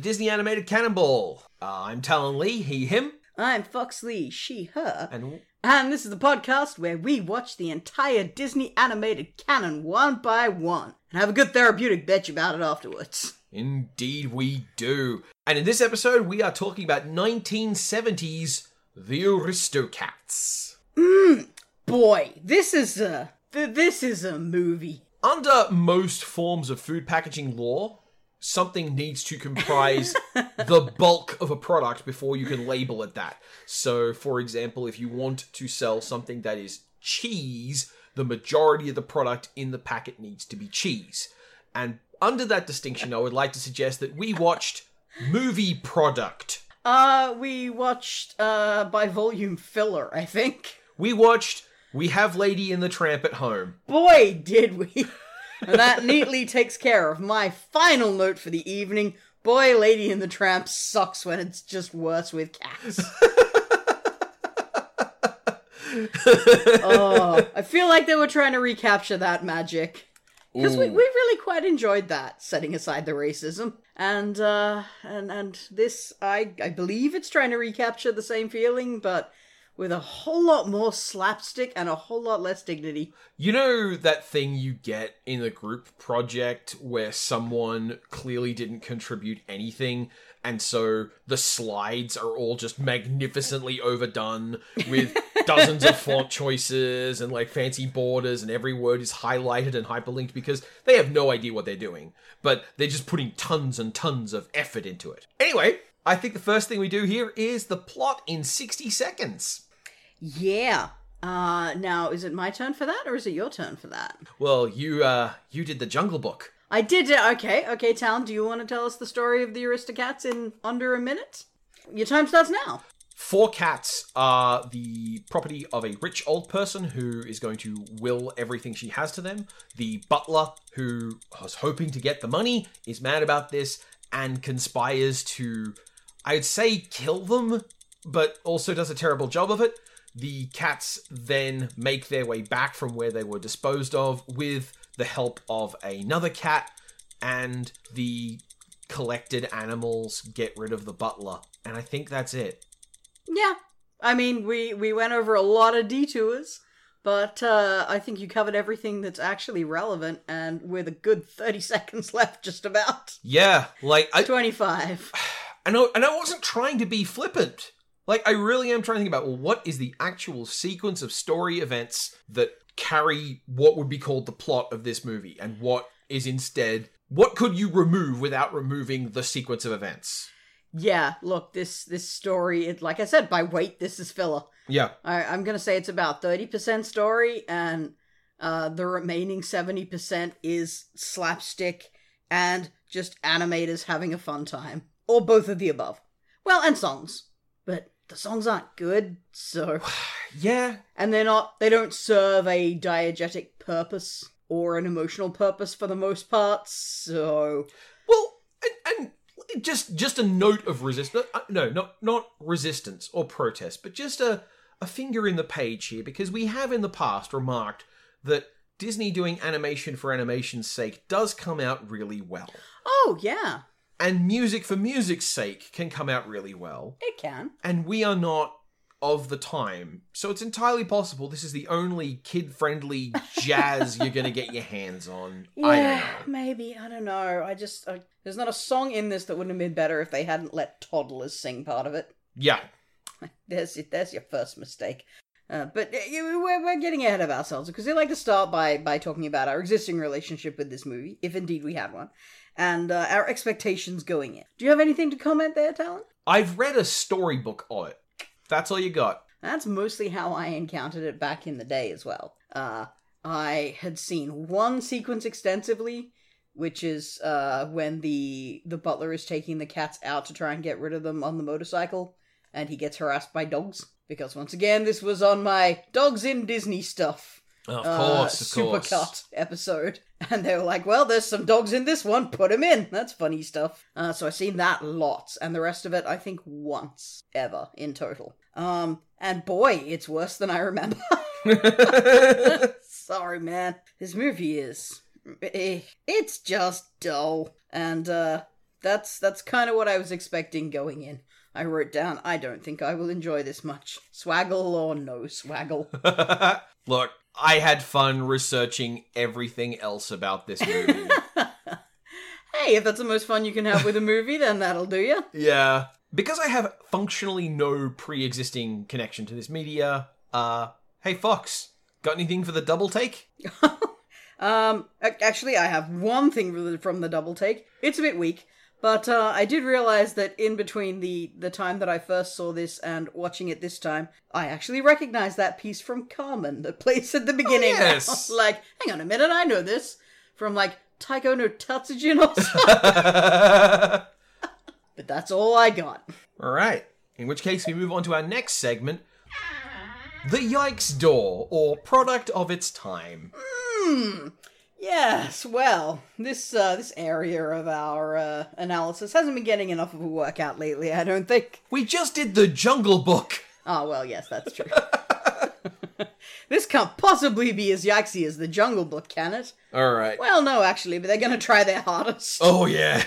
the Disney Animated Cannonball. Uh, I'm Talon Lee, he, him, I'm Fox Lee, she, her. and And this is the podcast where we watch the entire Disney animated canon one by one and have a good therapeutic bitch about it afterwards. indeed we do. And in this episode, we are talking about 1970s The Aristocats. Mmm, Boy, this is a th- this is a movie. Under most forms of food packaging law, something needs to comprise the bulk of a product before you can label it that. So, for example, if you want to sell something that is cheese, the majority of the product in the packet needs to be cheese. And under that distinction, I would like to suggest that we watched movie product. Uh, we watched uh by volume filler, I think. We watched We Have Lady and the Tramp at Home. Boy, did we! and that neatly takes care of my final note for the evening. Boy, Lady and the Tramp sucks when it's just worse with cats. oh, I feel like they were trying to recapture that magic. Because we, we really quite enjoyed that, setting aside the racism. And uh and and this I I believe it's trying to recapture the same feeling, but with a whole lot more slapstick and a whole lot less dignity. You know that thing you get in a group project where someone clearly didn't contribute anything, and so the slides are all just magnificently overdone with dozens of font choices and like fancy borders, and every word is highlighted and hyperlinked because they have no idea what they're doing, but they're just putting tons and tons of effort into it. Anyway, I think the first thing we do here is the plot in 60 seconds. Yeah. Uh now is it my turn for that or is it your turn for that? Well, you uh you did the Jungle Book. I did it. Okay, okay, Talon, do you want to tell us the story of the Aristocats in under a minute? Your time starts now. Four cats are the property of a rich old person who is going to will everything she has to them. The butler, who was hoping to get the money, is mad about this and conspires to, I'd say, kill them, but also does a terrible job of it. The cats then make their way back from where they were disposed of with the help of another cat, and the collected animals get rid of the butler. And I think that's it. Yeah. I mean, we we went over a lot of detours, but uh I think you covered everything that's actually relevant and with a good 30 seconds left just about. Yeah, like I 25. I know and I wasn't trying to be flippant. Like I really am trying to think about well, what is the actual sequence of story events that carry what would be called the plot of this movie and what is instead what could you remove without removing the sequence of events? Yeah, look, this this story, it like I said, by weight, this is filler. Yeah. I, I'm gonna say it's about 30% story, and uh, the remaining 70% is slapstick and just animators having a fun time. Or both of the above. Well, and songs. But the songs aren't good, so. Yeah. And they're not, they don't serve a diegetic purpose or an emotional purpose for the most part, so. Well, and, and just just a note of resistance. Uh, no, not not resistance or protest, but just a a finger in the page here because we have in the past remarked that Disney doing animation for animation's sake does come out really well. Oh, yeah, And music for music's sake can come out really well. it can. And we are not of the time. So it's entirely possible this is the only kid friendly jazz you're going to get your hands on. I Yeah, know. maybe. I don't know. I just I, there's not a song in this that wouldn't have been better if they hadn't let toddlers sing part of it. Yeah. There's there's your first mistake. Uh, but uh, we're, we're getting ahead of ourselves because I like to start by by talking about our existing relationship with this movie, if indeed we had one, and uh, our expectations going in. Do you have anything to comment there, Talon? I've read a storybook on it. That's all you got. That's mostly how I encountered it back in the day as well. Uh, I had seen one sequence extensively, which is uh, when the the butler is taking the cats out to try and get rid of them on the motorcycle, and he gets harassed by dogs. Because once again, this was on my dogs in Disney stuff Of uh, course, of course. supercut episode, and they were like, "Well, there's some dogs in this one. Put them in. That's funny stuff." Uh, so I've seen that lots, and the rest of it, I think, once ever in total. Um, and boy, it's worse than I remember. Sorry, man. This movie is, eh, it's just dull, and uh, that's that's kind of what I was expecting going in. I wrote down, I don't think I will enjoy this much. Swaggle or no swaggle. Look, I had fun researching everything else about this movie. hey, if that's the most fun you can have with a movie, then that'll do you. yeah. Because I have functionally no pre existing connection to this media, uh, hey Fox, got anything for the double take? Um, actually, I have one thing from the double take. It's a bit weak, but uh, I did realize that in between the the time that I first saw this and watching it this time, I actually recognized that piece from Carmen that plays at the beginning. Oh, yes. like, hang on a minute, I know this from like Taiko no Tatsujin or something. But that's all I got. All right. In which case, we move on to our next segment The Yikes Door, or Product of Its Time. Hmm. Yes, well, this uh, this area of our uh, analysis hasn't been getting enough of a workout lately. I don't think. We just did the Jungle Book. Oh, well, yes, that's true. this can't possibly be as yikesy as the Jungle Book, can it? All right. Well, no, actually, but they're gonna try their hardest. Oh yeah.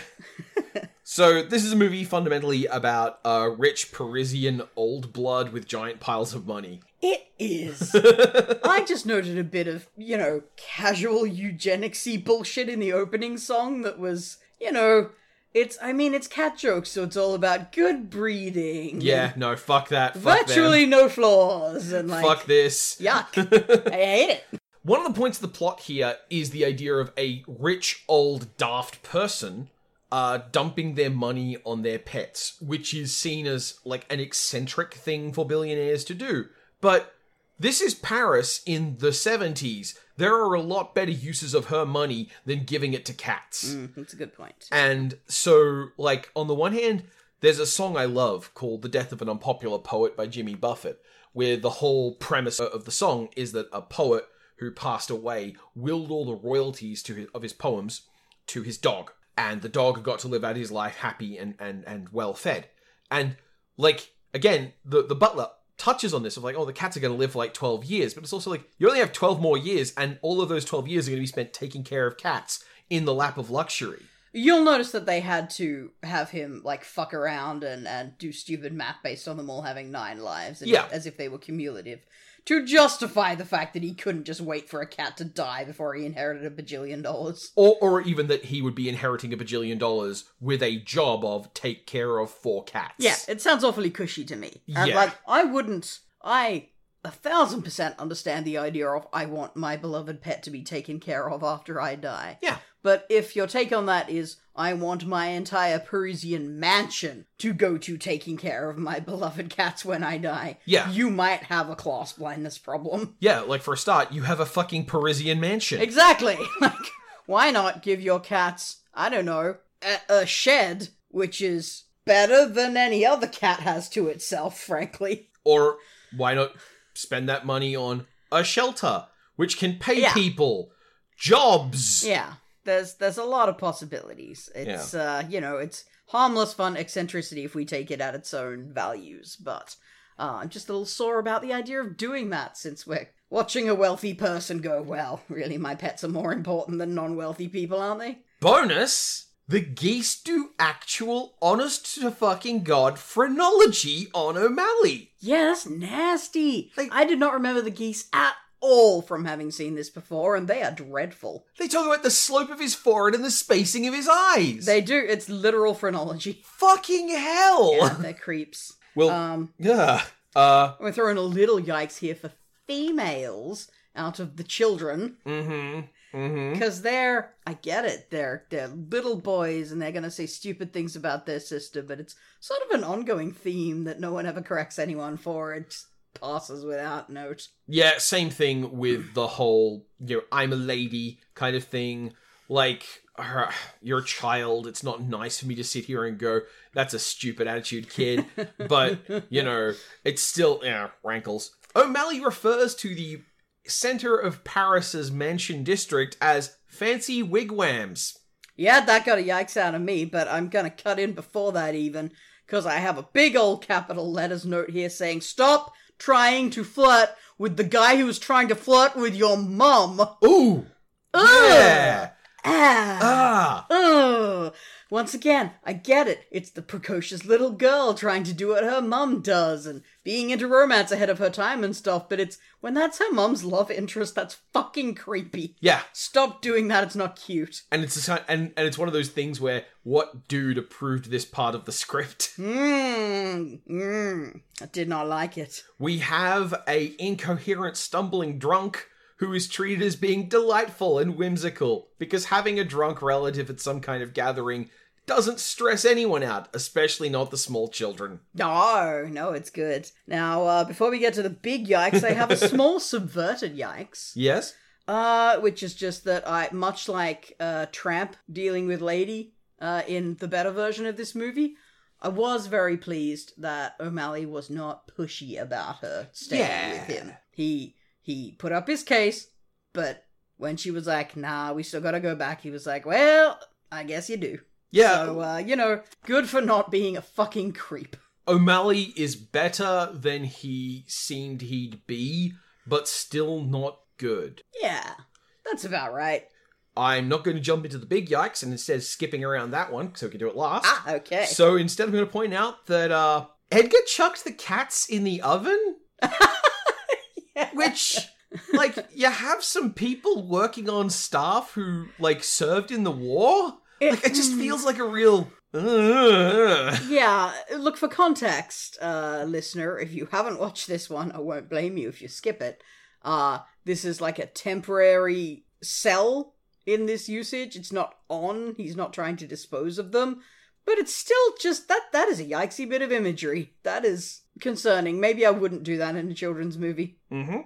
so this is a movie fundamentally about a rich Parisian old blood with giant piles of money. It is. I just noted a bit of, you know, casual eugenicsy bullshit in the opening song that was, you know, it's, I mean, it's cat jokes, so it's all about good breeding. Yeah, no, fuck that. Fuck Virtually no flaws. And like, Fuck this. yuck. I hate it. One of the points of the plot here is the idea of a rich old daft person uh, dumping their money on their pets, which is seen as like an eccentric thing for billionaires to do. But this is Paris in the 70s. There are a lot better uses of her money than giving it to cats. Mm, that's a good point. And so, like, on the one hand, there's a song I love called The Death of an Unpopular Poet by Jimmy Buffett, where the whole premise of the song is that a poet who passed away willed all the royalties to his, of his poems to his dog. And the dog got to live out his life happy and, and, and well fed. And, like, again, the, the butler touches on this of like, oh, the cats are going to live for like 12 years. But it's also like, you only have 12 more years, and all of those 12 years are going to be spent taking care of cats in the lap of luxury. You'll notice that they had to have him like fuck around and, and do stupid math based on them all having nine lives, Yeah. as if they were cumulative, to justify the fact that he couldn't just wait for a cat to die before he inherited a bajillion dollars. or or even that he would be inheriting a bajillion dollars with a job of take care of four cats. Yeah, it sounds awfully cushy to me. And Yeah. like, I wouldn't, I a thousand percent understand the idea of I want my beloved pet to be taken care of after I die. Yeah. But if your take on that is, I want my entire Parisian mansion to go to taking care of my beloved cats when I die, Yeah. you might have a class blindness problem. Yeah, like for a start, you have a fucking Parisian mansion. Exactly. like, why not give your cats, I don't know, a, a shed, which is better than any other cat has to itself, frankly. or why not spend that money on a shelter, which can pay Yeah. people jobs? Yeah. There's there's a lot of possibilities. It's uh, you know, it's harmless fun eccentricity if we take it at its own values, but uh, I'm just a little sore about the idea of doing that since we're watching a wealthy person go, well, really my pets are more important than non-wealthy people, aren't they? Bonus! The geese do actual, honest to fucking god phrenology on O'Malley. Yeah, that's nasty. Like- I did not remember the geese at all from having seen this before, and they are dreadful. They talk about the slope of his forehead and the spacing of his eyes. They do. It's literal phrenology. fucking hell. Yeah, they're creeps. well, Um, yeah. Uh, we're throwing a little yikes here for females out of the children mm-hmm. Mm-hmm. because they're. I get it. They're they're little boys, and they're gonna say stupid things about their sister, but it's sort of an ongoing theme that no one ever corrects anyone for. It just passes without note. Yeah, same thing with the whole, you know, I'm a lady kind of thing. Like, uh, you're a child. It's not nice for me to sit here and go, that's a stupid attitude, kid. but, you know, it's still, yeah, rankles. O'Malley refers to the center of Paris's mansion district as fancy wigwams. Yeah, that got a yikes out of me, but I'm gonna cut in before that even, because I have a big old capital letters note here saying, Stop trying to flirt with the guy who was trying to flirt with your mum. Ooh! Ugh. Yeah! Ah. Ah! Ugh. once again, I get it. It's the precocious little girl trying to do what her mum does and being into romance ahead of her time and stuff, but it's when that's her mum's love interest, that's fucking creepy. Yeah, Stop doing that, it's not cute. and it's a, and and it's one of those things where what dude approved this part of the script? Mmm, mmm. I did not like it. We have a incoherent, stumbling drunk who is treated as being delightful and whimsical because having a drunk relative at some kind of gathering doesn't stress anyone out, especially not the small children. No, no, it's good. Now, uh, before we get to the big yikes, I have a small subverted yikes. Yes. Uh, which is just that I, much like uh, Tramp dealing with Lady uh, in the better version of this movie, I was very pleased that O'Malley was not pushy about her staying Yeah. with him. He he put up his case, but when she was like, "Nah, we still gotta go back," he was like, "Well, I guess you do." Yeah. So, uh, you know, good for not being a fucking creep. O'Malley is better than he seemed he'd be, but still not good. Yeah, that's about right. I'm not going to jump into the big yikes and instead skipping around that one so we can do it last. Ah, okay. So instead, I'm going to point out that uh, Edgar chucked the cats in the oven, which, like, you have some people working on staff who, like, served in the war. Like, it just feels like a real. uh, Yeah, look for context, uh, listener. If you haven't watched this one, I won't blame you if you skip it. Uh, this is like a temporary cell in this usage. It's not on. He's not trying to dispose of them, but it's still just that. That is a yikesy bit of imagery. That is concerning. Maybe I wouldn't do that in a children's movie. Mm-hmm.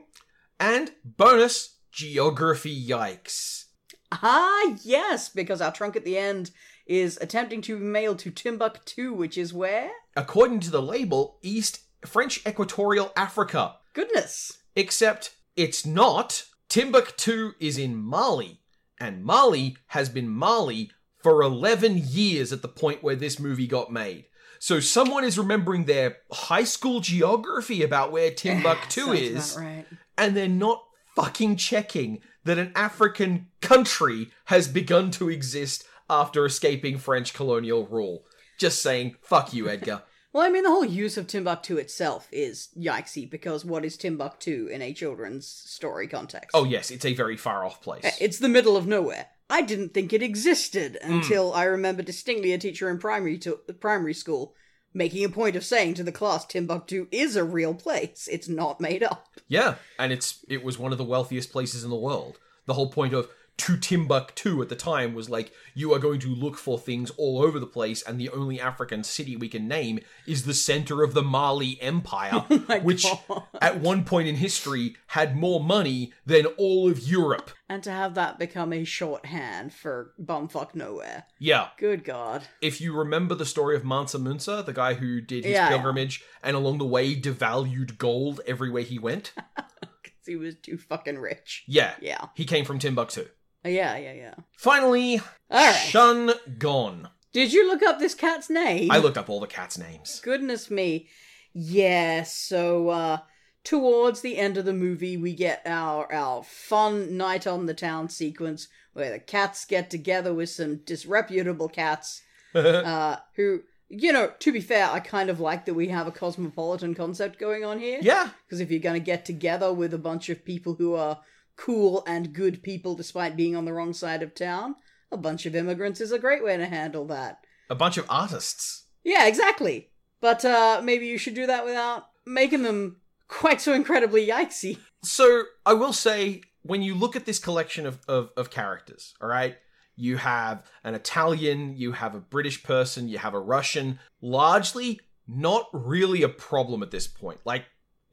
And bonus geography yikes. Ah, yes, because our trunk at the end is attempting to be mailed to Timbuktu, which is where? According to the label, East French Equatorial Africa. Goodness. Except it's not. Timbuktu is in Mali, and Mali has been Mali for 11 years at the point where this movie got made. So someone is remembering their high school geography about where Timbuktu is, right. and they're not fucking checking that an African country has begun to exist after escaping French colonial rule. Just saying, fuck you, Edgar. Well, I mean, the whole use of Timbuktu itself is yikesy because what is Timbuktu in a children's story context? Oh, yes, it's a very far off place. It's the middle of nowhere. I didn't think it existed Hmm. until I remember distinctly a teacher in primary to primary school making a point of saying to the class, Timbuktu is a real place. It's not made up. Yeah, and it's it was one of the wealthiest places in the world. The whole point of to Timbuktu at the time was like you are going to look for things all over the place, and the only African city we can name is the center of the Mali Empire, oh my which God. at one point in history had more money than all of Europe. And to have that become a shorthand for bumfuck nowhere. Yeah, Good God. if you remember the story of Mansa Musa, the guy who did his Yeah, pilgrimage and along the way devalued gold everywhere he went, he was too fucking rich. yeah, Yeah. he came from Timbuktu. Yeah, yeah, yeah. Finally, All right. Shun Gon. Did you look up this cat's name? I looked up all the cats' names. Goodness me. Yeah, so uh towards the end of the movie we get our our fun night on the town sequence where the cats get together with some disreputable cats uh who you know, to be fair, I kind of like that we have a cosmopolitan concept going on here. yeah, Because if you're going to get together with a bunch of people who are cool and good people despite being on the wrong side of town, a bunch of immigrants is a great way to handle that. a bunch of artists. Yeah, exactly. But uh maybe you should do that without making them quite so incredibly yikesy. So I will say, when you look at this collection of, of, of characters, all right, you have an Italian, you have a British person, you have a Russian, largely not really a problem at this point. Like,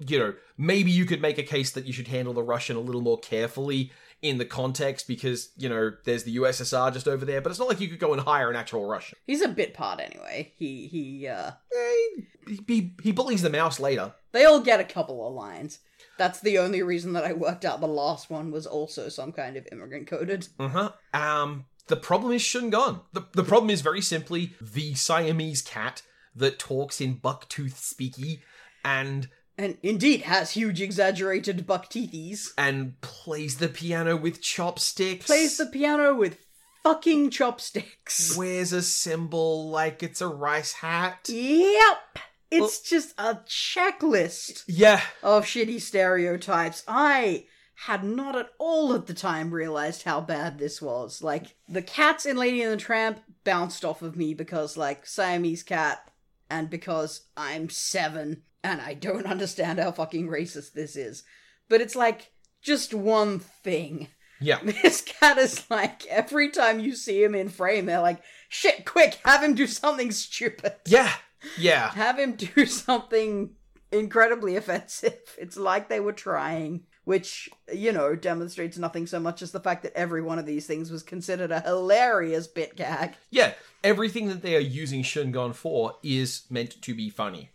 you know, maybe you could make a case that you should handle the Russian a little more carefully in the context because, you know, there's the USSR just over there, but it's not like you could go and hire an actual Russian. He's a bit part anyway. He he uh he, he, he bullies the mouse later. they all get a couple of lines. That's the only reason that I worked out the last one was also some kind of immigrant coded. Uh-huh. Um the problem is Shun Gon. The the problem is very simply the Siamese cat that talks in bucktooth speaky and And indeed has huge exaggerated buck teethies. and plays the piano with chopsticks. Plays the piano with fucking chopsticks. Wears a symbol like it's a rice hat. Yep. It's just a checklist Yeah. of shitty stereotypes. I had not at all at the time realized how bad this was. Like, the cats in Lady and the Tramp bounced off of me because, like, Siamese cat, and because I'm seven and I don't understand how fucking racist this is. But it's like just one thing. Yeah. This cat is like, every time you see him in frame, they're like, shit, quick, have him do something stupid Yeah. Yeah. have him do something incredibly offensive. It's like they were trying, which, you know, demonstrates nothing so much as the fact that every one of these things was considered a hilarious bit gag. Yeah. Everything that they are using Shingon for is meant to be funny.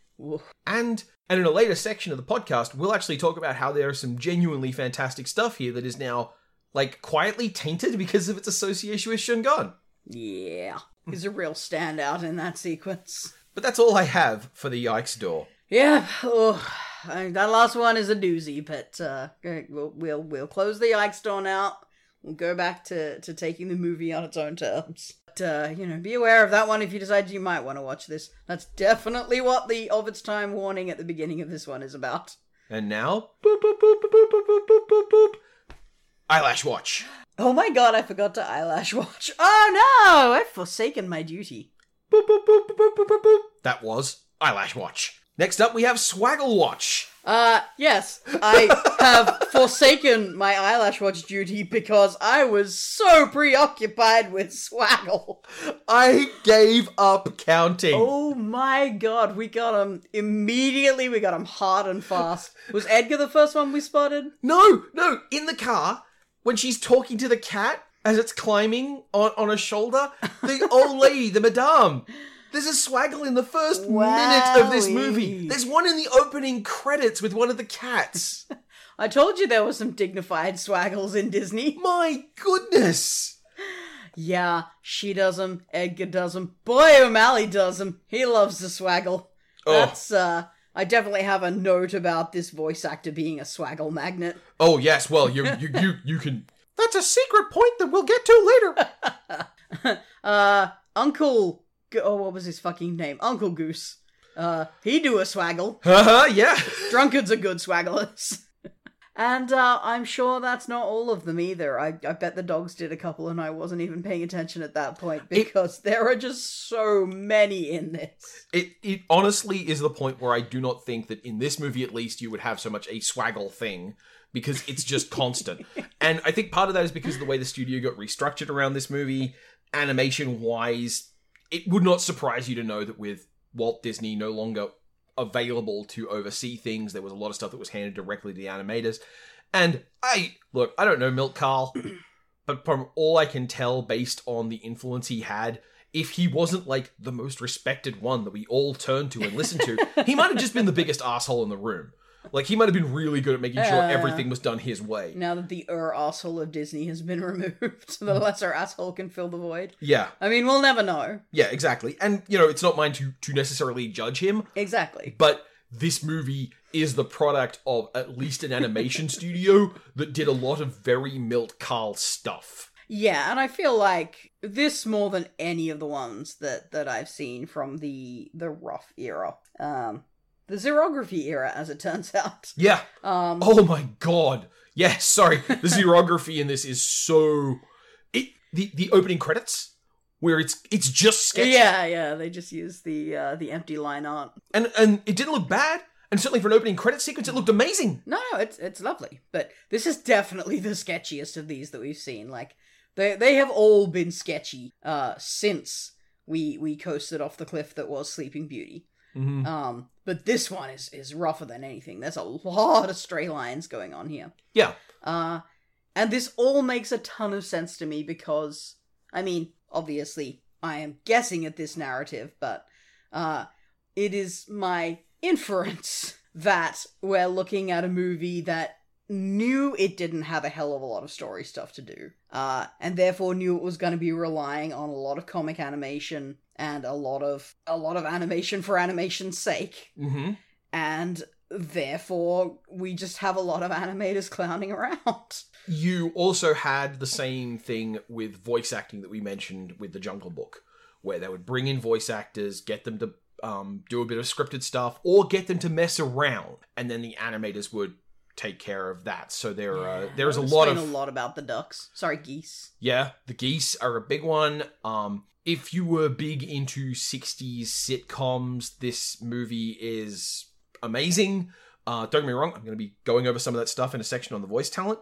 And and in a later section of the podcast, we'll actually talk about how there is some genuinely fantastic stuff here that is now like quietly tainted because of its association with Shingon. Yeah. He's a real standout in that sequence. But that's all I have for the Yikes door. Yeah, oh, I, that last one is a doozy, but uh, we'll, we'll we'll close the Yikes door now. We'll go back to, to taking the movie on its own terms. But, uh, you know, be aware of that one if you decide you might want to watch this. That's definitely what the of its time warning at the beginning of this one is about. And now, boop boop boop boop boop boop boop boop boop. Eyelash watch. Oh my god, I forgot to eyelash watch. Oh no, I've forsaken my duty. Boop boop boop boop boop boop boop. That was eyelash watch. Next up, we have swaggle watch. Uh, yes, I have forsaken my eyelash watch duty because I was so preoccupied with swaggle. I gave up counting. Oh my god, we got him immediately. We got him hard and fast. Was Edgar the first one we spotted? No, no, in the car, when she's talking to the cat as it's climbing on, on a shoulder, the old lady, the madame. There's a swaggle in the first minute of this movie. There's one in the opening credits with one of the cats. I told you there were some dignified swaggles in Disney. My goodness. Yeah, she does them. Edgar does them. Boy, O'Malley does them. He loves the swaggle. Oh, That's uh. I definitely have a note about this voice actor being a swaggle magnet. oh yes. Well, you you you you can. That's a secret point that we'll get to later. uh, Uncle. Oh, what was his fucking name? Uncle Goose. Uh, he do a swaggle. Haha, yeah. Drunkards are good swagglers. and uh, I'm sure that's not all of them either. I, I bet the dogs did a couple and I wasn't even paying attention at that point because there are just so many in this. It it honestly is the point where I do not think that in this movie at least you would have so much a swaggle thing because it's just constant. And I think part of that is because of the way the studio got restructured around this movie, animation wise, it would not surprise you to know that with Walt Disney no longer available to oversee things, there was a lot of stuff that was handed directly to the animators. And I look, I don't know Milt Kahl, but from all I can tell based on the influence he had, if he wasn't like the most respected one that we all turned to and listened to, he might have just been the biggest asshole in the room. Like he might have been really good at making sure Uh. everything was done his way. Now that the er asshole of Disney has been removed, the lesser asshole can fill the void. Yeah, I mean, we'll never know. yeah, exactly. And you know, it's not mine to to necessarily judge him, Exactly. but this movie is the product of at least an animation studio that did a lot of very Milt Kahl stuff. Yeah, and I feel like this more than any of the ones that that I've seen from the the rough era. Um the xerography era as it turns out. Yeah. Um Oh my god. Yeah, sorry. The xerography in this is so it the the opening credits where it's it's just sketch Yeah, yeah, they just used the uh the empty line art. and and it didn't look bad and certainly for an opening credit sequence it looked amazing. No, no, it's it's lovely. But this is definitely the sketchiest of these that we've seen. Like they they have all been sketchy uh since we we coasted off the cliff that was Sleeping Beauty. Mhm. Um but this one is is rougher than anything. There's a lot of stray lines going on here. Yeah. Uh and this all makes a ton of sense to me because I mean, obviously I am guessing at this narrative, but uh it is my inference that we're looking at a movie that knew it didn't have a hell of a lot of story stuff to do, uh, and therefore knew it was going to be relying on a lot of comic animation and a lot of a lot of animation for animation's sake, Mhm. and therefore, we just have a lot of animators clowning around. You also had the same thing with voice acting that we mentioned with the Jungle Book, where they would bring in voice actors, get them to um, do a bit of scripted stuff, or get them to mess around, and then the animators would take care of that. So there, uh, there's a lot of a lot about the ducks. Sorry, geese. Yeah, the geese are a big one. Um, if you were big into 60s sitcoms, this movie is amazing. Uh, don't get me wrong, I'm going to be going over some of that stuff in a section on the voice talent.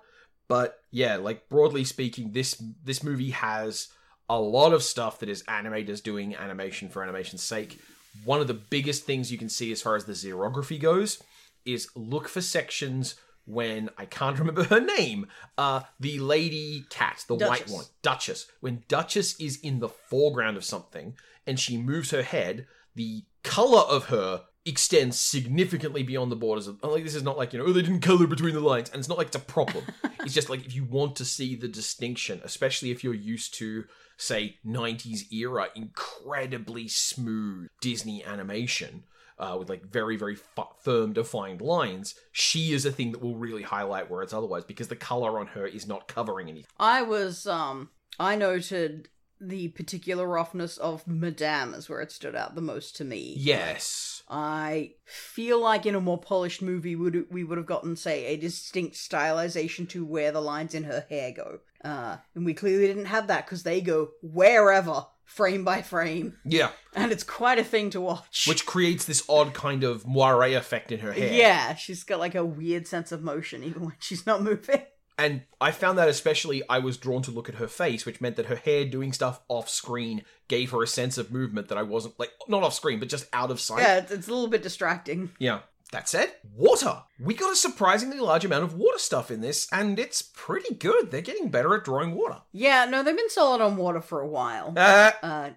But yeah, like broadly speaking, this this movie has a lot of stuff that is animators doing animation for animation's sake. One of the biggest things you can see as far as the xerography goes is look for sections when I can't remember her name. Uh, the lady cat, the white one, Duchess. When Duchess is in the foreground of something and she moves her head, the color of her extends significantly beyond the borders of like this is not like you know oh they didn't color between the lines and it's not like it's a problem it's just like if you want to see the distinction especially if you're used to say 90s era incredibly smooth disney animation uh, with like very very f- firm defined lines she is a thing that will really highlight where it's otherwise because the color on her is not covering anything I was, um, I noted the particular roughness of Madame is where it stood out the most to me. yes I feel like in a more polished movie, would we would have gotten, say, a distinct stylization to where the lines in her hair go. Uh, and we clearly didn't have that because they go wherever, frame by frame, yeah and it's quite a thing to watch. which creates this odd kind of moire effect in her hair yeah, she's got like a weird sense of motion even when she's not moving. And I found that especially I was drawn to look at her face, which meant that her hair doing stuff off screen gave her a sense of movement that I wasn't like not off screen, but just out of sight. Yeah, it's, it's a little bit distracting. Yeah. That said, water. We got a surprisingly large amount of water stuff in this, and it's pretty good. They're getting better at drawing water. Yeah, no, they've been solid on water for a while. Uh, Uh,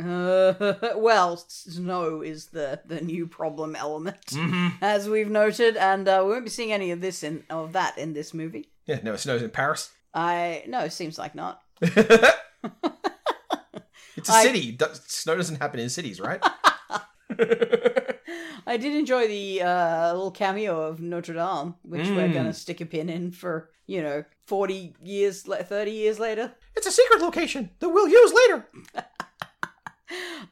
uh, well, snow is the the new problem element, mhm. as we've noted, and uh, we won't be seeing any of this in of that in this movie. Yeah, no, it snows in Paris. I no, seems like not. it's a I- city. Snow doesn't happen in cities, right? I did enjoy the uh, little cameo of Notre Dame, which we're Mm. gonna stick a pin in for you know forty years, thirty years later. it's a secret location that we'll use later.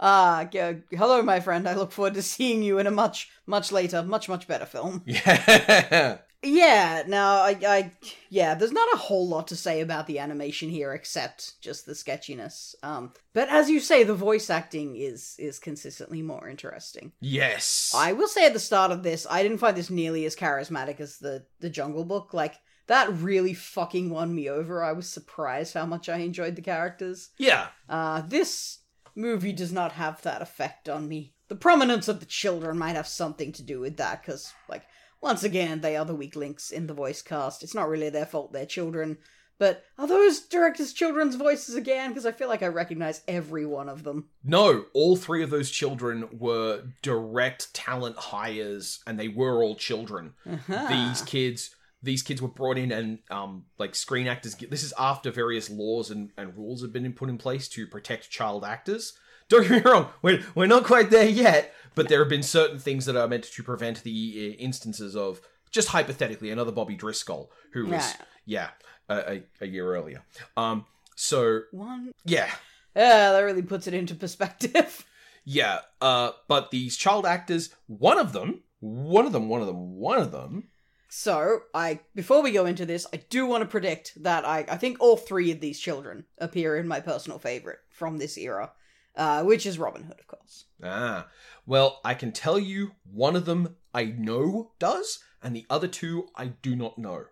Ah, g- hello, my friend. I look forward to seeing you in a much, much later, much, much better film. Yeah. Yeah, now I, I, yeah, there's not a whole lot to say about the animation here except just the sketchiness. Um, but as you say, the voice acting is is consistently more interesting. yes. I will say at the start of this, I didn't find this nearly as charismatic as the the Jungle Book. Like that really fucking won me over. I was surprised how much I enjoyed the characters. Yeah. Uh, this movie does not have that effect on me. The prominence of the children might have something to do with that, because, like, once again, they are the weak links in the voice cast. It's not really their fault they're children. But are those directors' children's voices again? Because I feel like I recognize every one of them. No, all three of those children were direct talent hires, and they were all children. Uh-huh. These kids, these kids were brought in, and um, like screen actors. This is after various laws and, and rules have been put in place to protect child actors. Don't get me wrong, we're we're not quite there yet, but there have been certain things that are meant to prevent the uh, instances of just hypothetically another Bobby Driscoll who was yeah, a, a, a year earlier. Um, so One. yeah, Yeah, that really puts it into perspective. Yeah, uh, but these child actors, one of them, one of them, one of them, one of them. So, I before we go into this, I do want to predict that I I think all three of these children appear in my personal favorite from this era, uh, which is Robin Hood, of course. Ah, well, I can tell you one of them I know does, and the other two I do not know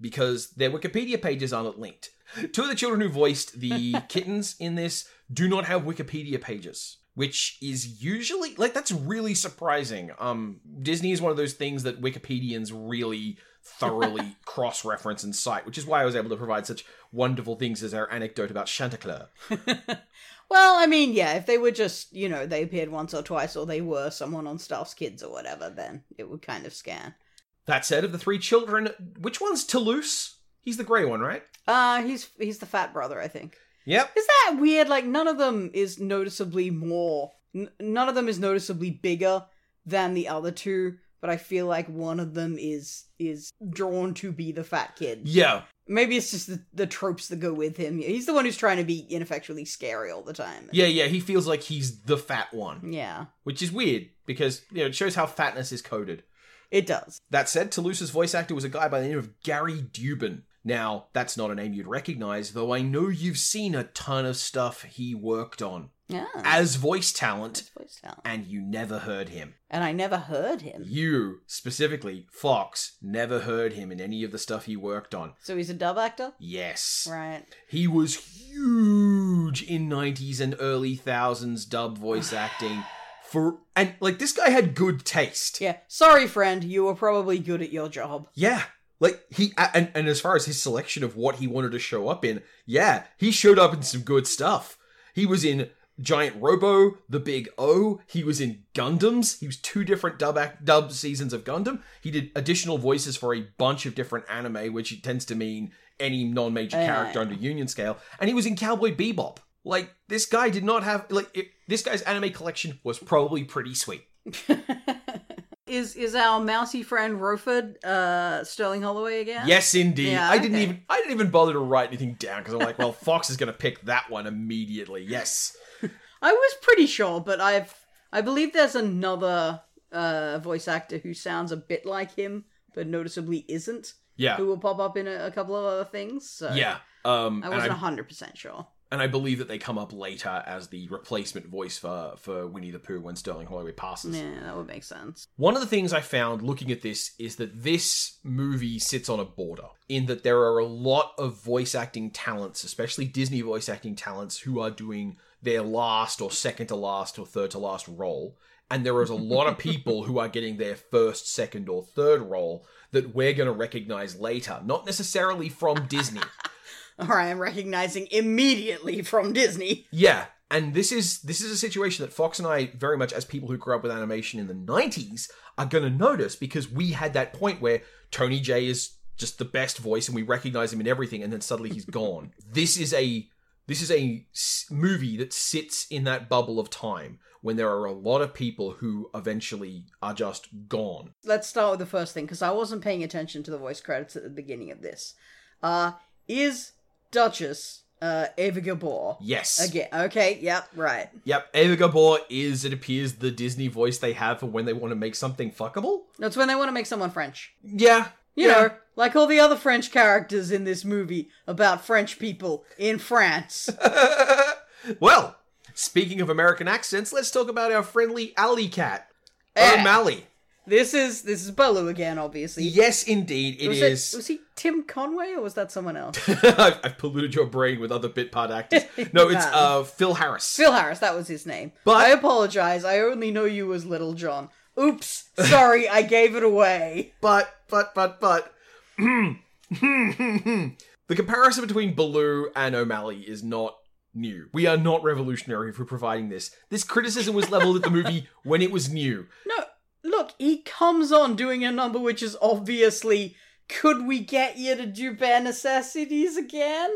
because their Wikipedia pages aren't linked. Two of the children who voiced the kittens in this do not have Wikipedia pages. Which is usually like that's really surprising. Um, Disney is one of those things that Wikipedians really thoroughly cross-reference and cite, which is why I was able to provide such wonderful things as our anecdote about Chanticleer. well, I mean, yeah, if they were just, you know, they appeared once or twice, or they were someone on Staff's kids or whatever, then it would kind of scan. That said, of the three children, which one's Toulouse? He's the grey one, right? Uh, he's he's the fat brother, I think. Yep. Is that weird? Like, none of them is noticeably more. N- none of them is noticeably bigger than the other two. But I feel like one of them is is drawn to be the fat kid. Yeah, Maybe it's just the, the tropes that go with him. He's the one who's trying to be ineffectually scary all the time. yeah, yeah. He feels like he's the fat one, Yeah, which is weird because you know it shows how fatness is coded. it does. That said, Toulouse's voice actor was a guy by the name of Gary Dubin. Now, that's not a name you'd recognize, though I know you've seen a ton of stuff he worked on Yeah. as voice talent, His voice talent. and you never heard him. And I never heard him. You, specifically, Fox, never heard him in any of the stuff he worked on. So he's a dub actor? Yes. Right. He was huge in 90s and early thousands dub voice acting for and like this guy had good taste. Yeah. Sorry, friend. You were probably good at your job. Yeah. Like he and, and as far as his selection of what he wanted to show up in, yeah, he showed up in some good stuff. He was in Giant Robo, The Big O. He was in Gundams. He was two different dub act, dub seasons of Gundam. He did additional voices for a bunch of different anime, which tends to mean any non-major Yeah, character under Union Scale. And he was in Cowboy Bebop. Like this guy did not have like it, this guy's anime collection was probably pretty sweet. is is our mousy friend Roquefort uh Sterling Holloway again? Yes, indeed. Yeah, I didn't okay. even I didn't even bother to write anything down because I'm like, well, Fox is going to pick that one immediately. Yes. I was pretty sure, but I've I believe there's another uh voice actor who sounds a bit like him, but noticeably isn't, Yeah. who will pop up in a, a couple of other things. So Yeah. Um, I wasn't hundred percent sure. And I believe that they come up later as the replacement voice for for Winnie the Pooh when Sterling Holloway passes. Yeah, that would make sense. One of the things I found looking at this is that this movie sits on a border in that there are a lot of voice acting talents, especially Disney voice acting talents, who are doing their last or second to last or third to last role. And there is a lot of people who are getting their first, second, or third role that we're going to recognize later, not necessarily from Disney. All right, I'm recognizing immediately from Disney. Yeah, and this is this is a situation that Fox and I very much as people who grew up with animation in the 90s are going to notice because we had that point where Tony Jay is just the best voice and we recognize him in everything and then suddenly he's gone. This is a this is a movie that sits in that bubble of time when there are a lot of people who eventually are just gone. Let's start with the first thing because I wasn't paying attention to the voice credits at the beginning of this. Uh, is Duchess uh Eva Gabor? Yes. Again, okay, yep, right. Yep, Eva Gabor is, it appears, the Disney voice they have for when they want to make something fuckable. That's when they want to make someone French. Yeah. You yeah. know, like all the other French characters in this movie about French people in France. well, speaking of American accents, let's talk about our friendly alley cat, Eh. O'Malley. This is this is Baloo again, obviously. Yes, indeed, it was is. It, was he Tim Conway or was that someone else? I've, I've polluted your brain with other bit part actors. No, it's uh, Phil Harris. Phil Harris, that was his name. But- I apologize. I only know you as Little John. Oops. Sorry, I gave it away. But, but, but, but. the comparison between Baloo and O'Malley is not new. We are not revolutionary for providing this. This criticism was leveled at the movie when it was new. No, look, he comes on doing a number which is obviously could we get you to do bare necessities again?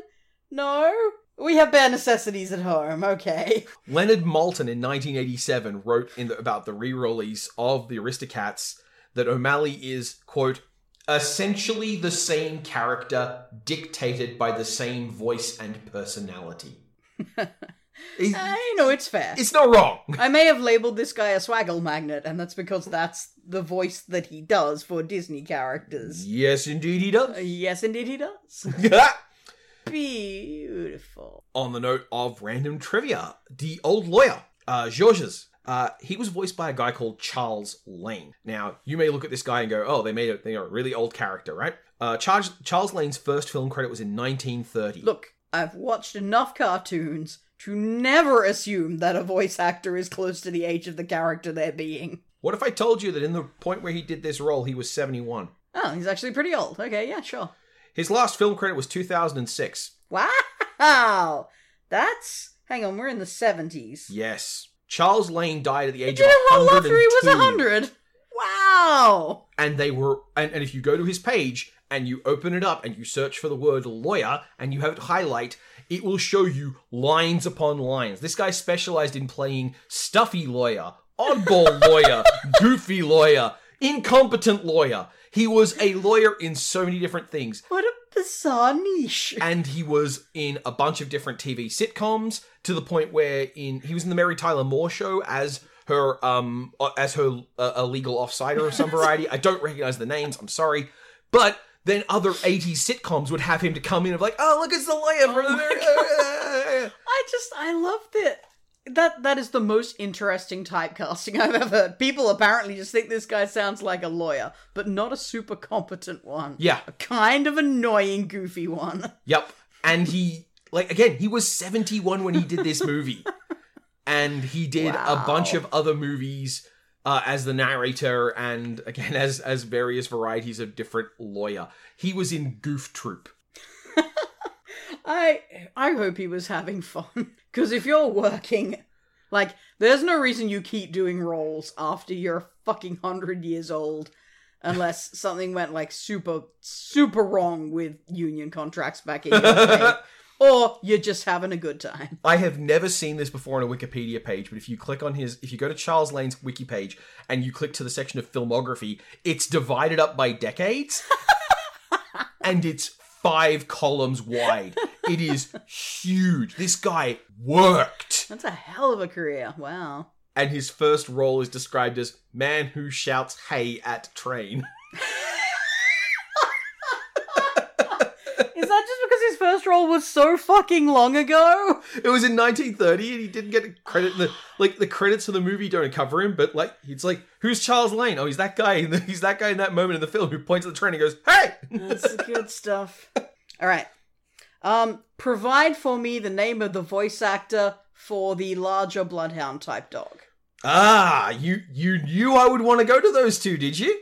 No? We have bare necessities at home, okay. Leonard Maltin in 1987 wrote in the, about the re-release of the Aristocats that O'Malley is quote essentially the same character dictated by the same voice and personality. I know it's fair. it's not wrong. I may have labeled this guy a swaggle magnet, and that's because that's the voice that he does for Disney characters. Yes, indeed he Uh, does. yes, indeed he does. Beautiful. On the note of random trivia, the old lawyer, uh, Georges, uh, he was voiced by a guy called Charles Lane. Now, you may look at this guy and go, oh, they made a, they are a really old character, right? Uh, Charles, Charles Lane's first film credit was in 1930. Look, I've watched enough cartoons to never assume that a voice actor is close to the age of the character they're being. What if I told you that in the point where he did this role, he was 71? Oh, he's actually pretty old. Okay, yeah, sure. His last film credit was 2006. Wow! That's. Hang on, we're in the 70s. Yes. Charles Lane died at the age Did of a whole lot 102. was 100. Wow! and they were and, and if you go to his page and you open it up and you search for the word lawyer and you have it highlight it will show you lines upon lines this guy specialized in playing stuffy lawyer oddball lawyer goofy lawyer incompetent lawyer. He was a lawyer in so many different things. What a bizarre niche. and he was in a bunch of different TV sitcoms to the point where in he was in the Mary Tyler Moore show as her um uh, as her uh, a legal offsider of some variety. I don't recognize the names. I'm sorry, but then other 80s sitcoms would have him to come in of like, oh look, it's the lawyer from Oh the. I just I loved it. That that is the most interesting typecasting I've ever heard. People apparently just think this guy sounds like a lawyer, but not a super competent one. yeah, A kind of annoying, goofy one. Yep. And he like again, he was 71 when he did this movie. and he did a bunch of other movies uh, as the narrator and again as as various varieties of different lawyer. He was in Goof Troop. I I hope he was having fun. Because if you're working, like, there's no reason you keep doing roles after you're fucking hundred years old, unless something went like super super wrong with union contracts back in your day, or you're just having a good time. I have never seen this before on a Wikipedia page, but if you click on his, if you go to Charles Lane's wiki page and you click to the section of filmography, it's divided up by decades, and it's five columns wide. It is huge. This guy worked, That's a hell of a career. Wow. and his first role is described as "man who shouts hey at train." Is that just because his first role was so fucking long ago? It was in 1930, and he didn't get credit. In the like the credits of the movie don't cover him, but like it's like who's Charles Lane? Oh, he's that guy. in the- He's that guy in that moment in the film who points at the train and goes, "Hey!" That's the good stuff. All right. Um, provide for me the name of the voice actor for the larger bloodhound type dog. ah, you you knew I would want to go to those two, did you?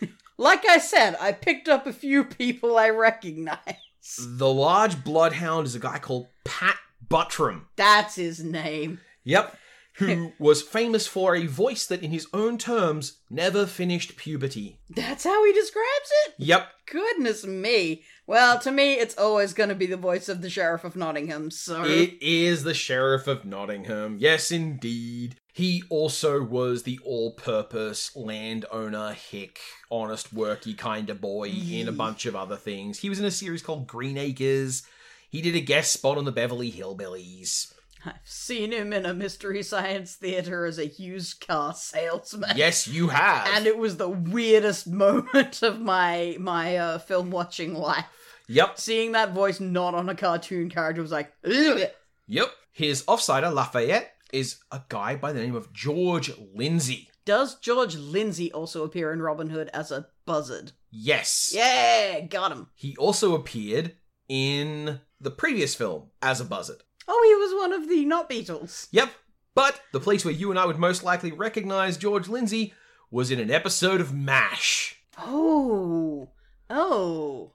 Like I said, I picked up a few people I recognize. The large bloodhound is a guy called Pat Buttram. That's his name. Yep. Who was famous for a voice that, in his own terms, never finished puberty. That's how he describes it? Yep. Goodness me. Well, to me, it's always going to be the voice of the Sheriff of Nottingham, so. It is the Sheriff of Nottingham. Yes, indeed. He also was the all purpose landowner, hick, honest, worky kind of boy in a bunch of other things. He was in a series called Green Acres. He did a guest spot on the Beverly Hillbillies. I've seen him in a Mystery Science Theater as a used car salesman. Yes, you have. and it was the weirdest moment of my my uh, film watching life. yep, Seeing that voice not on a cartoon character was like, Ugh. yep. His offsider, Lafayette, is a guy by the name of George Lindsay. does George Lindsay also appear in Robin Hood as a buzzard? Yes. Yeah, got him. He also appeared in the previous film as a buzzard. Oh, he was one of the not Beatles. Yep. But the place where you and I would most likely recognize George Lindsay was in an episode of MASH. Oh, oh.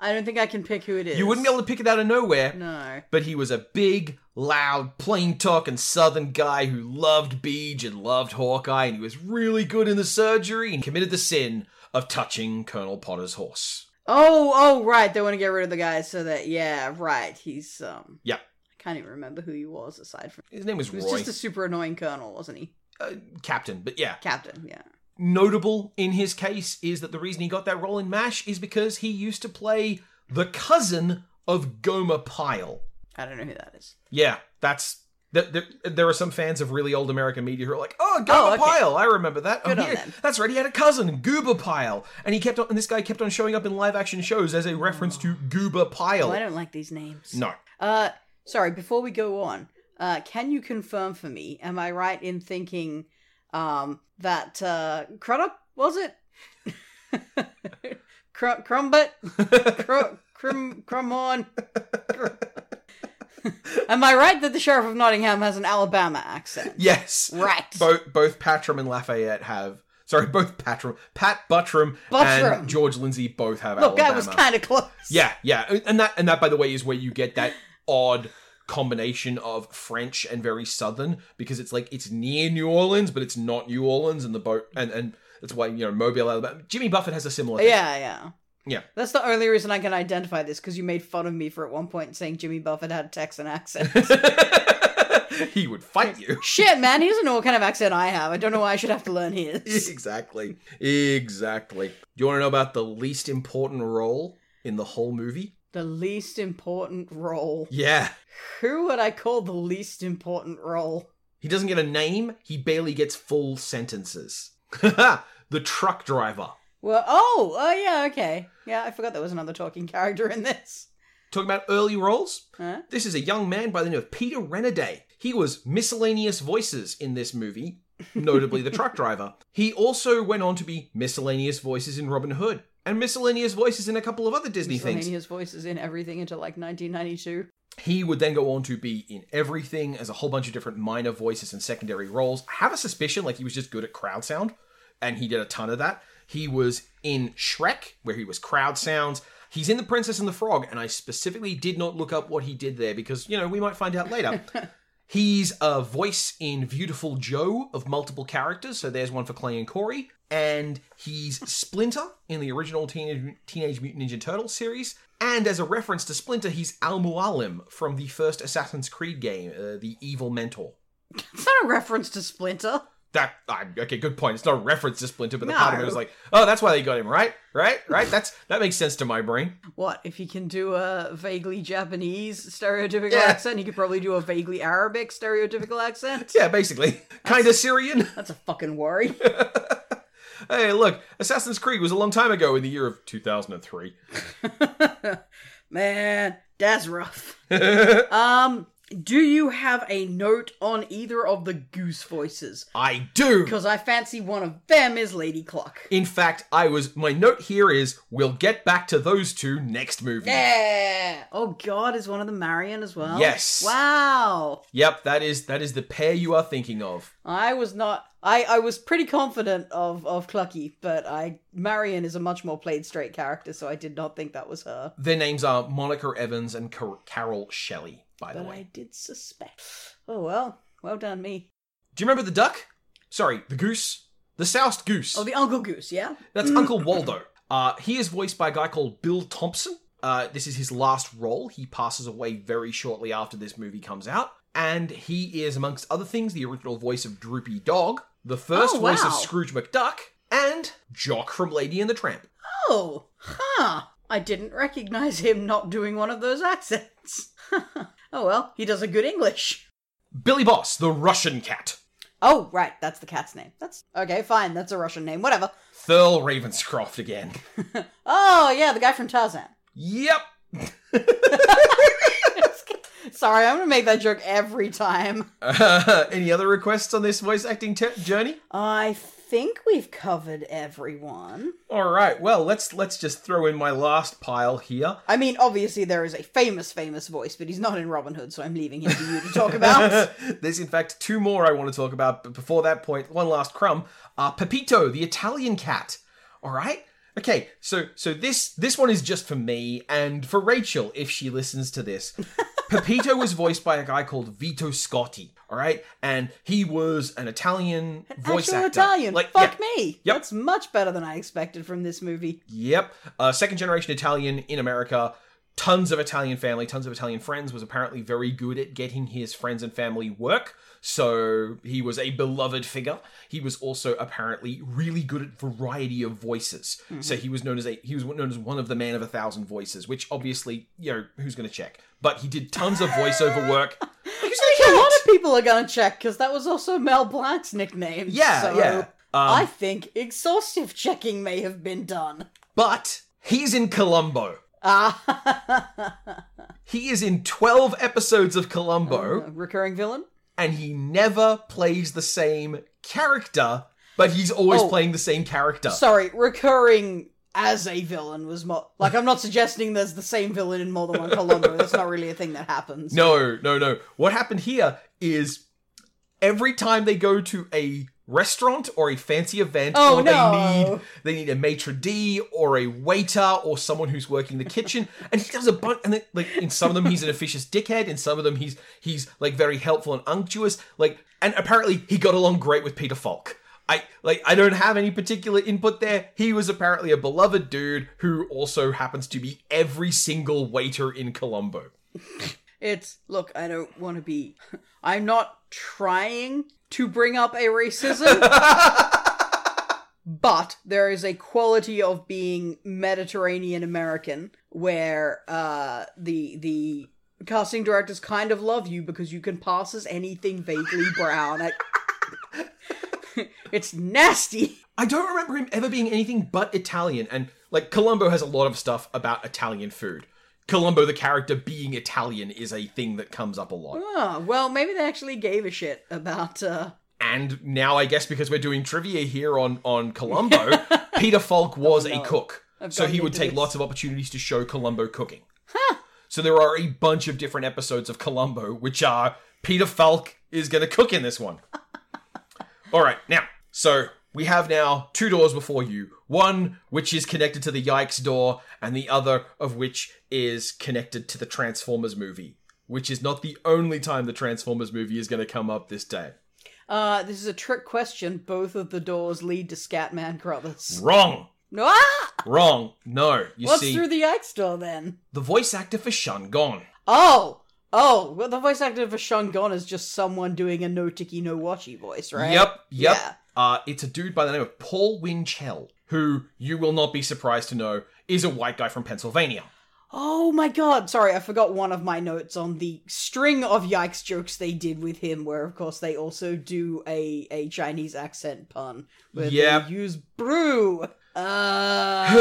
I don't think I can pick who it is. You wouldn't be able to pick it out of nowhere, No. but he was a big, loud, plain talking southern guy who loved Beej and loved Hawkeye, and he was really good in the surgery and committed the sin of touching Colonel Potter's horse. Oh, oh, right. They want to get rid of the guy so that yeah, right. He's um. Yeah. I can't even remember who he was aside from. His name was He was Roy. just a super annoying colonel, wasn't he? uh, captain, but yeah. Captain. Yeah. Notable in his case is that the reason he got that role in MASH is because he used to play the cousin of Gomer Pyle. I don't know who that is. Yeah, that's. There, there, are some fans of really old American media who are like, "Oh, Goober Oh, okay. Pyle, I remember that. Good oh, on. That's right. He had a cousin, Goober Pyle, and he kept on. And this guy kept on showing up in live action shows as a reference to Goober Pyle. Oh, I don't like these names. no, Uh, sorry. Before we go on, uh, can you confirm for me? Am I right in thinking, um, that uh, Crudup was it? Cr- Crumbit, Cr- Crum Crumhorn. Am I right that the sheriff of Nottingham has an Alabama accent? yes, Right. both both Patram and Lafayette have. Sorry, both Patram, Pat Buttram, Buttram. and George Lindsay both have Look, Alabama. I was kind of close. Yeah, yeah, and that and that by the way is where you get that odd combination of French and very southern because it's like it's near New Orleans but it's not New Orleans and the boat and and that's why you know Mobile Alabama. Jimmy Buffett has a similar thing. Yeah, yeah. Yeah. That's the only reason I can identify this because you made fun of me for at one point saying Jimmy Buffett had a Texan accent. he would fight you. Shit, man, he doesn't know what kind of accent I have. I don't know why I should have to learn his. exactly. Exactly. Do you want to know about the least important role in the whole movie? The least important role. Yeah. Who would I call the least important role? He doesn't get a name, he barely gets full sentences. the truck driver. Well, oh, oh yeah, okay. Yeah, I forgot there was another talking character in this. Talking about early roles, Huh? this is a young man by the name of Peter Renaday. He was miscellaneous voices in this movie, notably the truck driver. He also went on to be miscellaneous voices in Robin Hood and miscellaneous voices in a couple of other Disney things. His voices in everything until like 1992. He would then go on to be in everything as a whole bunch of different minor voices and secondary roles. I have a suspicion like he was just good at crowd sound, and he did a ton of that. He was in Shrek, where he was crowd sounds. He's in The Princess and the Frog, and I specifically did not look up what he did there because, you know, we might find out later. He's a voice in Viewtiful Joe of multiple characters, so there's one for Clay and Corey. And he's Splinter in the original Teenage, Teenage Mutant Ninja Turtles series. And as a reference to Splinter, he's Al Mualim from the first Assassin's Creed game, uh, the Evil Mentor. It's not a reference to Splinter. That I okay, good point. It's not a reference to Splinter, but the part of it was like, oh, that's why they got him, right? Right? Right? That's that makes sense to my brain. What if he can do a vaguely Japanese stereotypical Yeah. accent? He could probably do a vaguely Arabic stereotypical accent. Yeah, basically, kind of Syrian. That's a fucking worry. hey, look, Assassin's Creed was a long time ago in the year of 2003. Man, that's rough. Um, do you have a note on either of the goose voices? I do. Because I fancy one of them is Lady Cluck. In fact, I was my note here is we'll get back to those two next movie. Yeah. Oh God, is one of them Marian as well? Yes. Wow. Yep, that is that is the pair you are thinking of. I was not. I, I was pretty confident of of Clucky, but I Marian is a much more played straight character, so I did not think that was her. Their names are Monica Evans and Car- Carol Shelley, by the But way. I did suspect. Oh well, well done me. Do you remember the duck? Sorry, the goose. The soused goose. Oh, the Uncle Goose, yeah. That's Uncle Waldo. Uh, he is voiced by a guy called Bill Thompson. Uh, this is his last role. He passes away very shortly after this movie comes out. And he is, amongst other things, the original voice of Droopy Dog, the first Oh, voice of. Scrooge McDuck, and Jock from Lady and the Tramp. Oh, huh. I didn't recognize him not doing one of those accents. oh well, he does a good English. Billy Boss, the Russian cat. Oh, right, that's the cat's name. That's okay, fine, that's a Russian name, whatever. Thurl Ravenscroft again. Oh, yeah, the guy from Tarzan. yep. Sorry, I'm gonna make that joke every time. Uh, any other requests on this voice acting te- journey? I think we've covered everyone. All right. Well, let's let's just throw in my last pile here. I mean, obviously there is a famous, famous voice, but he's not in Robin Hood, so I'm leaving him to you to talk about. There's in fact two more I want to talk about, but before that point, one last crumb. Uh, Pepito, the Italian cat. All right. Okay, so so this this one is just for me and for Rachel if she listens to this. Pepito was voiced by a guy called Vito Scotti. All right, and he was an Italian voice Actual actor. Italian. Like, Fuck yeah, me. Yep. That's much better than I expected from this movie. Yep. Uh, second generation Italian in America. Tons of Italian family, tons of Italian friends. Was apparently very good at getting his friends and family work. So he was a beloved figure. He was also apparently really good at variety of voices. So he was known as a he was known as one of the man of a thousand voices, which obviously you know who's going to check. But he did tons of voiceover work. He's I think a lot of people are gonna check because that was also Mel Blanc's nickname. Yeah, so yeah. Um, I think exhaustive checking may have been done. but he's in Columbo. He is in 12 episodes of Columbo. Uh, recurring villain. and he never plays the same character, but he's always Oh. playing the same character. Sorry, recurring as a villain was more like I'm not suggesting there's the same villain in more than one Columbo. That's not really a thing that happens. no, no, no. What happened here is every time they go to a restaurant or a fancy event Oh, or they need they need a maitre d or a waiter or someone who's working the kitchen and he does a bunch and then, like in some of them he's an officious dickhead in some of them he's he's like very helpful and unctuous like and apparently he got along great with peter falk I like I don't have any particular input there. He was apparently a beloved dude who also happens to be every single waiter in Columbo. It's look, I don't want to be. I'm not trying to bring up a racism, but there is a quality of being Mediterranean American where uh, the the casting directors kind of love you because you can pass as anything vaguely brown. I- it's nasty. I don't remember him ever being anything but Italian, and like Columbo has a lot of stuff about Italian food. Columbo, the character being Italian, is a thing that comes up a lot. Oh, well, maybe they actually gave a shit about. uh And now, I guess because we're doing trivia here on on Columbo, Peter Falk was Oh, no. a cook, I've so he would take this. lots of opportunities to show Columbo cooking. So there are a bunch of different episodes of Columbo, which are Peter Falk is going to cook in this one. All right, now, so we have now two doors before you. One which is connected to the Yikes door, and the other of which is connected to the Transformers movie, which is not the only time the Transformers movie is going to come up this day. Uh, this is a trick question. Both of the doors lead to Scatman Crothers. Wrong. No, ah! Wrong. No. You What's see, through the Yikes door then? the voice actor for Shun Gon. Oh, oh, well, the voice actor for Shun Gon is just someone doing a no ticky no watchy voice, right? Yep, yep. Yeah. Uh, it's a dude by the name of Paul Winchell, who you will not be surprised to know is a white guy from Pennsylvania. Oh my god, sorry, I forgot one of my notes on the string of Yikes jokes they did with him, where of course they also do a, a Chinese accent pun where Yep. they use brew. Uh,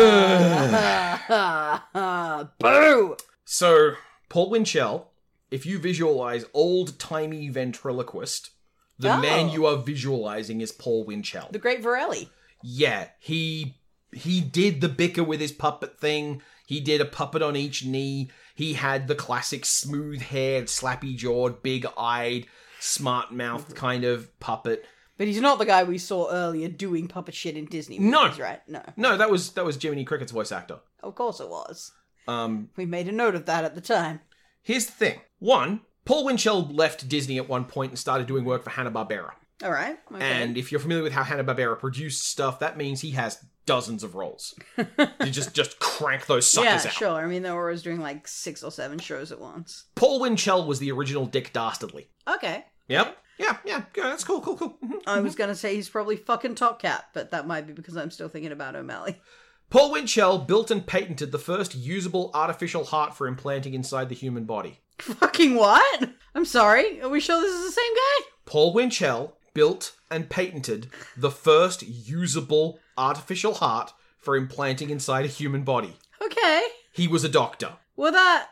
boo! So, Paul Winchell, if you visualize old timey ventriloquist, the Oh. man you are visualizing is Paul Winchell. The Great Varelli. yeah, he he did the bicker with his puppet thing. He did a puppet on each knee. He had the classic smooth haired, slappy jawed, big eyed, smart mouthed kind of puppet. But he's not the guy we saw earlier doing puppet shit in Disney No. right? No. No, that was that was Jiminy Cricket's voice actor. Of course it was. Um, We made a note of that at the time. here's the thing: one, Paul Winchell left Disney at one point and started doing work for Hanna Barbera. All right. Okay. And if you're familiar with how Hanna Barbera produced stuff, that means he has dozens of roles. you just just crank those yeah, suckers out. sure. I mean, they were always doing like six or seven shows at once. Paul Winchell was the original Dick Dastardly. Okay. Yep. Yeah, yeah, yeah, that's cool, cool, cool. Mhm. I was gonna say he's probably fucking Top Cat, but that might be because I'm still thinking about O'Malley. Paul Winchell built and patented the first usable artificial heart for implanting inside the human body. Fucking what? I'm sorry. Are we sure this is the same guy? Paul Winchell built and patented the first usable artificial heart for implanting inside a human body. Okay. He was a doctor. Well, that.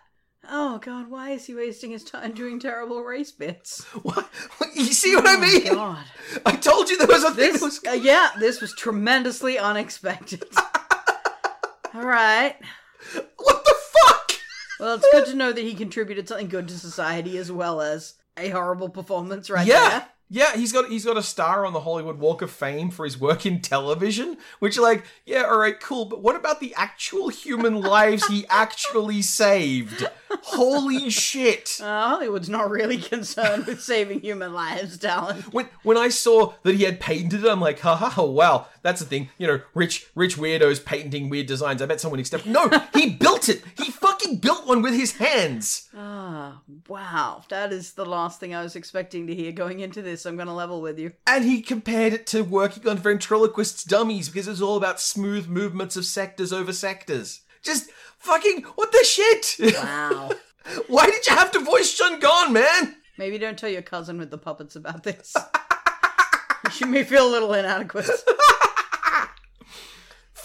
Oh god, why is he wasting his time doing terrible race bits? What? You see what I Oh, mean? God. I told you there was a thing This, that was. uh, yeah, this was tremendously unexpected. All right. What the fuck? Well, it's good to know that he contributed something good to society as well as a horrible performance right yeah. there. Yeah, he's got he's got a star on the Hollywood Walk of Fame for his work in television, which like, yeah, all right, cool, but what about the actual human lives he actually saved? Holy shit. Uh, Hollywood's not really concerned with saving human lives, Talon. When when I saw that he had painted it, I'm like, ha ha, ha wow, that's the thing. You know, rich rich weirdos patenting weird designs. I bet someone accepted. No, he built it. He fucking built one with his hands. Ah, wow. That is the last thing I was expecting to hear going into this. I'm going to level with you. And he compared it to working on ventriloquists' dummies because it's all about smooth movements of sectors over sectors. Just fucking what the shit? Wow. Why did you have to voice Shun Gon, man? Maybe don't tell your cousin with the puppets about this. she may feel a little inadequate.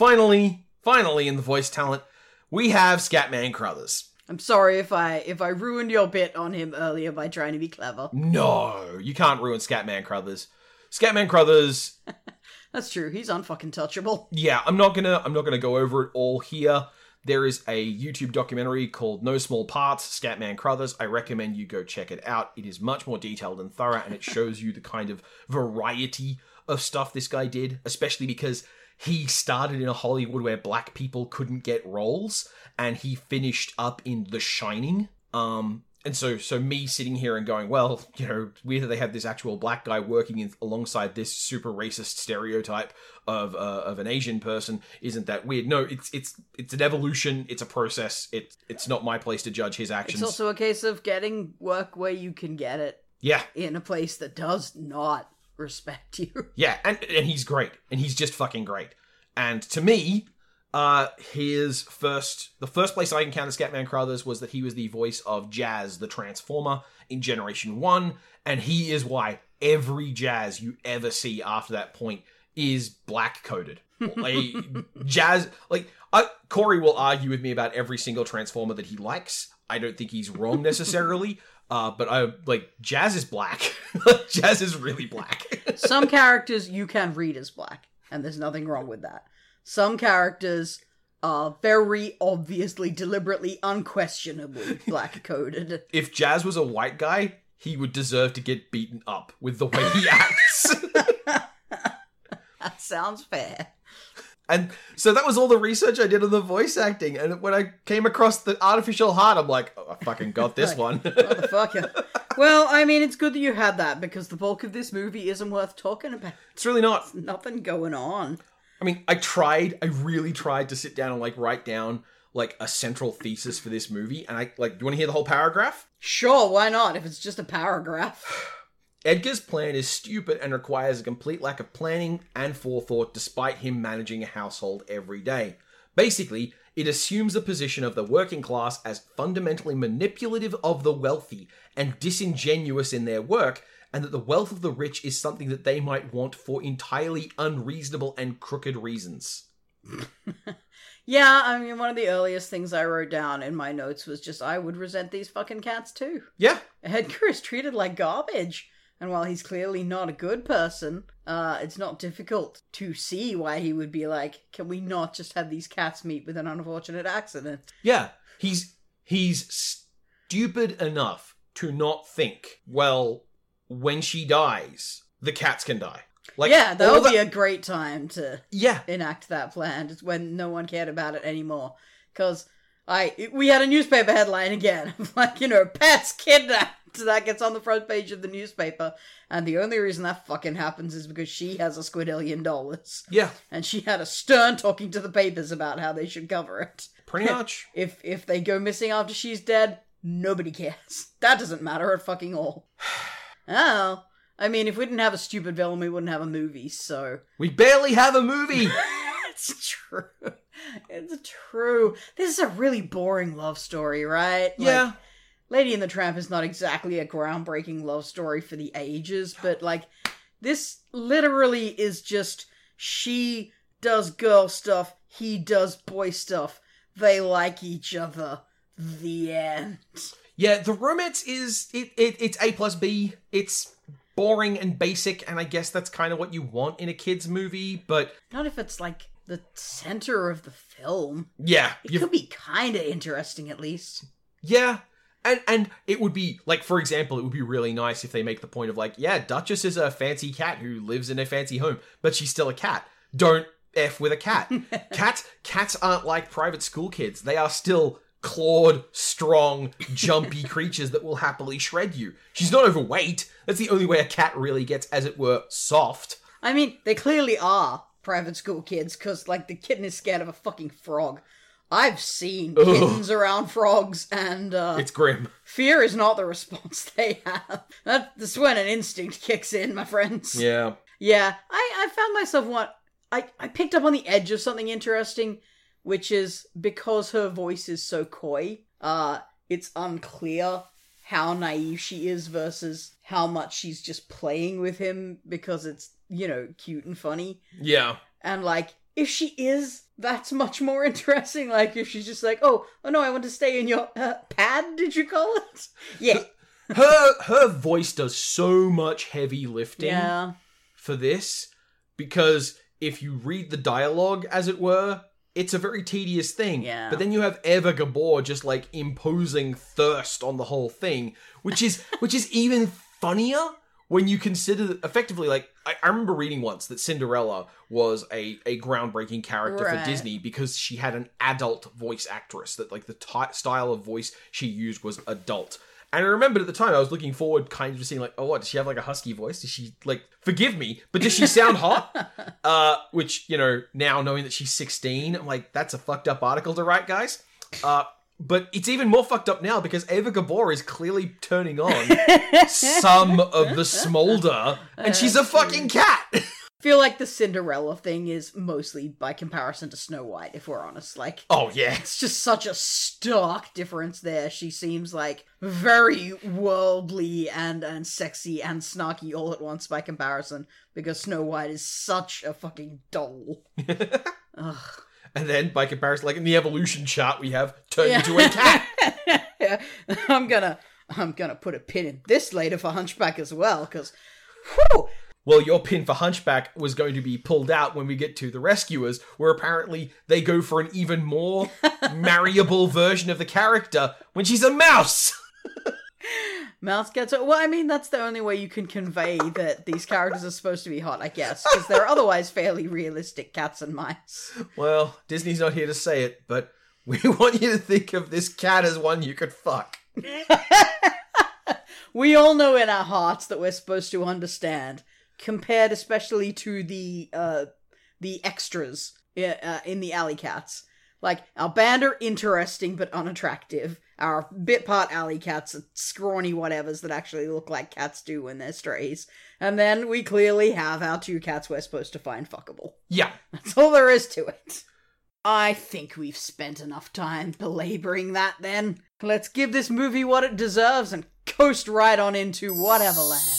Finally, finally, in the voice talent, we have Scatman Crothers. I'm sorry if I if I ruined your bit on him earlier by trying to be clever. No, you can't ruin Scatman Crothers. Scatman Crothers That's true. He's unfucking touchable. yeah, I'm not gonna I'm not gonna go over it all here. There is a YouTube documentary called No Small Parts, Scatman Crothers. I recommend you go check it out. It is much more detailed and thorough, and it shows you the kind of variety of stuff this guy did, especially because he started in a Hollywood where black people couldn't get roles, and he finished up in The Shining. Um, and so so me sitting here and going, well, you know, weird that they have this actual black guy working in, alongside this super racist stereotype of uh, of an Asian person isn't that weird. No, it's it's it's an evolution. It's a process. It it's not my place to judge his actions. It's also a case of getting work where you can get it yeah, in a place that does not respect you. yeah, and and he's great, and he's just fucking great. And to me, uh, his first the first place I encountered Scatman Crothers was that he was the voice of Jazz, the Transformer, in Generation One, and he is why every Jazz you ever see after that point is black coded. like, Jazz, like I, Corey will argue with me about every single Transformer that he likes. I don't think he's wrong necessarily. Uh, but I like Jazz is black. Jazz is really black. Some characters you can read as black, and there's nothing wrong with that. Some characters are very obviously, deliberately, unquestionably black coded. if Jazz was a white guy, he would deserve to get beaten up with the way he acts. That sounds fair. And so that was all the research I did on the voice acting. And when I came across the artificial heart, I'm like, oh, I fucking got this one. Motherfucker. well, I mean, it's good that you had that because the bulk of this movie isn't worth talking about. it's really not. Nothing going on. I mean, I tried, I really tried to sit down and like write down like a central thesis for this movie. And I like, do you want to hear the whole paragraph? Sure, why not? If it's just a paragraph. Edgar's plan is stupid and requires a complete lack of planning and forethought despite him managing a household every day. Basically, it assumes the position of the working class as fundamentally manipulative of the wealthy and disingenuous in their work, and that the wealth of the rich is something that they might want for entirely unreasonable and crooked reasons. Yeah, I mean, one of the earliest things I wrote down in my notes was just I would resent these fucking cats too. Yeah, Edgar is treated like garbage. And while he's clearly not a good person, uh, it's not difficult to see why he would be like, can we not just have these cats meet with an unfortunate accident? Yeah, he's he's stupid enough to not think, well, when she dies, the cats can die. Like yeah, that would be a great time to yeah, enact that plan, just when no one cared about it anymore. Because I we had a newspaper headline again, like, you know, pets kidnapped. That gets on the front page of the newspaper, and the only reason that fucking happens is because she has a squidillion dollars. yeah, and she had a stern talking to the papers about how they should cover it. pretty much. If if they go missing after she's dead, nobody cares. That doesn't matter at fucking all. Oh, I mean, if we didn't have a stupid villain, we wouldn't have a movie. So We barely have a movie. it's true. It's true. This is a really boring love story, right? Like, yeah, Lady and the Tramp is not exactly a groundbreaking love story for the ages, but like this literally is just she does girl stuff, he does boy stuff. They like each other. The end. yeah. The romance is it, it. It's A plus B. It's boring and basic, and I guess that's kind of what you want in a kids movie. But Not if it's like the center of the film. yeah, It you've could be kind of interesting at least. Yeah. And and it would be like for example, it would be really nice if they make the point of like, yeah, Duchess is a fancy cat who lives in a fancy home, but she's still a cat. Don't F with a cat. cats cats aren't like private school kids. They are still clawed, strong, jumpy creatures that will happily shred you. She's not overweight. That's the only way a cat really gets, as it were, soft. I mean, they clearly are private school kids because, like, the kitten is scared of a fucking frog. I've seen Ugh. kittens around frogs, and uh, It's grim. fear is not the response they have. That's when an instinct kicks in, my friends. Yeah. Yeah, I, I found myself what I, I picked up on the edge of something interesting, which is because her voice is so coy, uh, it's unclear how naive she is versus how much she's just playing with him because it's, you know, cute and funny. Yeah. And like, if she is, that's much more interesting. Like, if she's just like, oh, oh no, I want to stay in your uh, pad, did you call it? Yeah. Her her voice does so much heavy lifting. yeah. for this because if you read the dialogue, as it were, it's a very tedious thing. Yeah. But then you have Eva Gabor just like imposing thirst on the whole thing, which is which is even funnier when you consider effectively like I, I remember reading once that Cinderella was a, a groundbreaking character Right. for Disney because she had an adult voice actress that like the ty style of voice she used was adult. And I remembered at the time I was looking forward kind of to seeing like, oh what, does she have like a husky voice? Does she like forgive me, but does she sound hot? uh which, you know, now knowing that she's 16, I'm like, that's a fucked up article to write, guys. Uh but it's even more fucked up now because Eva Gabor is clearly turning on some of the smolder, and she's a oh, fucking cat. feel like the Cinderella thing is mostly by comparison to Snow White, if we're honest. Like, oh yeah, it's just such a stark difference there. She seems like very worldly and and sexy and snarky all at once by comparison, because Snow White is such a fucking doll. Ugh. And then, by comparison, like in the evolution chart, we have turned into a cat. yeah. I'm gonna I'm gonna put a pin in this later for Hunchback as well, because well, your pin for Hunchback was going to be pulled out when we get to the Rescuers, where apparently they go for an even more marryable version of the character when she's a mouse. Mouse gets it. Well, I mean, that's the only way you can convey that these characters are supposed to be hot, I guess, because they're otherwise fairly realistic cats and mice. Well, Disney's not here to say it, but we want you to think of this cat as one you could fuck. we all know in our hearts that we're supposed to understand, compared especially to the uh, the extras uh, in the Alley Cats. Like, our band are interesting but unattractive. Our bit part alley cats are scrawny whatevers that actually look like cats do when they're strays. And then we clearly have our two cats we're supposed to find fuckable. Yeah. That's all there is to it. I think we've spent enough time belaboring that then. Let's give this movie what it deserves and coast right on into whatever land.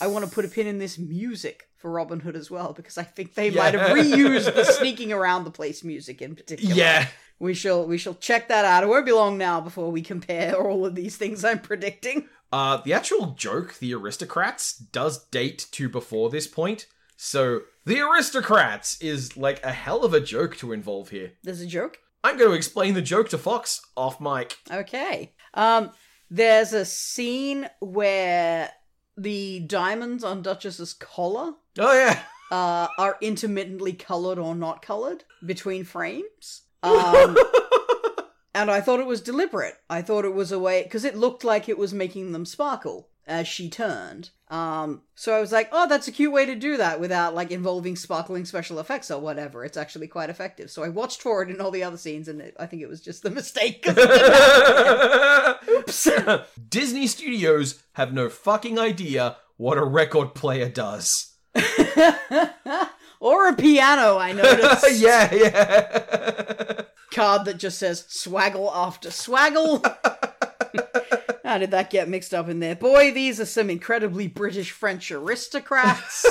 I want to put a pin in this music for Robin Hood as well because I think they yeah. might have reused the sneaking around the place music in particular. Yeah. We shall we shall check that out. It won't be long now before we compare all of these things I'm predicting. Uh the actual joke, the aristocrats, does date to before this point. So the aristocrats is like a hell of a joke to involve here. There's a joke? I'm going to explain the joke to Fox off mic. Okay. Um there's a scene where the diamonds on Duchess's collar. Oh yeah. Uh, are intermittently colored or not colored between frames. Um, and I thought it was deliberate. I thought it was a way because it looked like it was making them sparkle as she turned. Um, so I was like, oh, that's a cute way to do that without like involving sparkling special effects or whatever. It's actually quite effective. So I watched for it in all the other scenes, and it, I think it was just the mistake. Oops. Disney Studios have no fucking idea what a record player does. or a piano, I noticed. yeah, yeah. Card that just says swaggle after swaggle. How did that get mixed up in there? Boy, these are some incredibly British French aristocrats.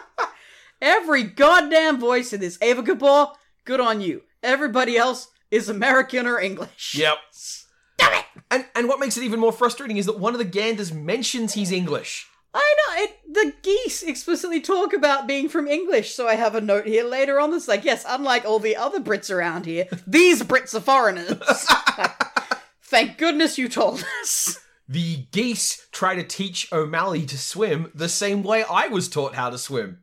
Every goddamn voice in this Eva Gabor, good on you. Everybody else is American or English. Yep. Damn it! And and what makes it even more frustrating is that one of the Ganders mentions he's English. I know it, the geese explicitly talk about being from English, so I have a note here later on that's like, yes, unlike all the other Brits around here, these Brits are foreigners. Thank goodness you told us. The geese try to teach O'Malley to swim the same way I was taught how to swim.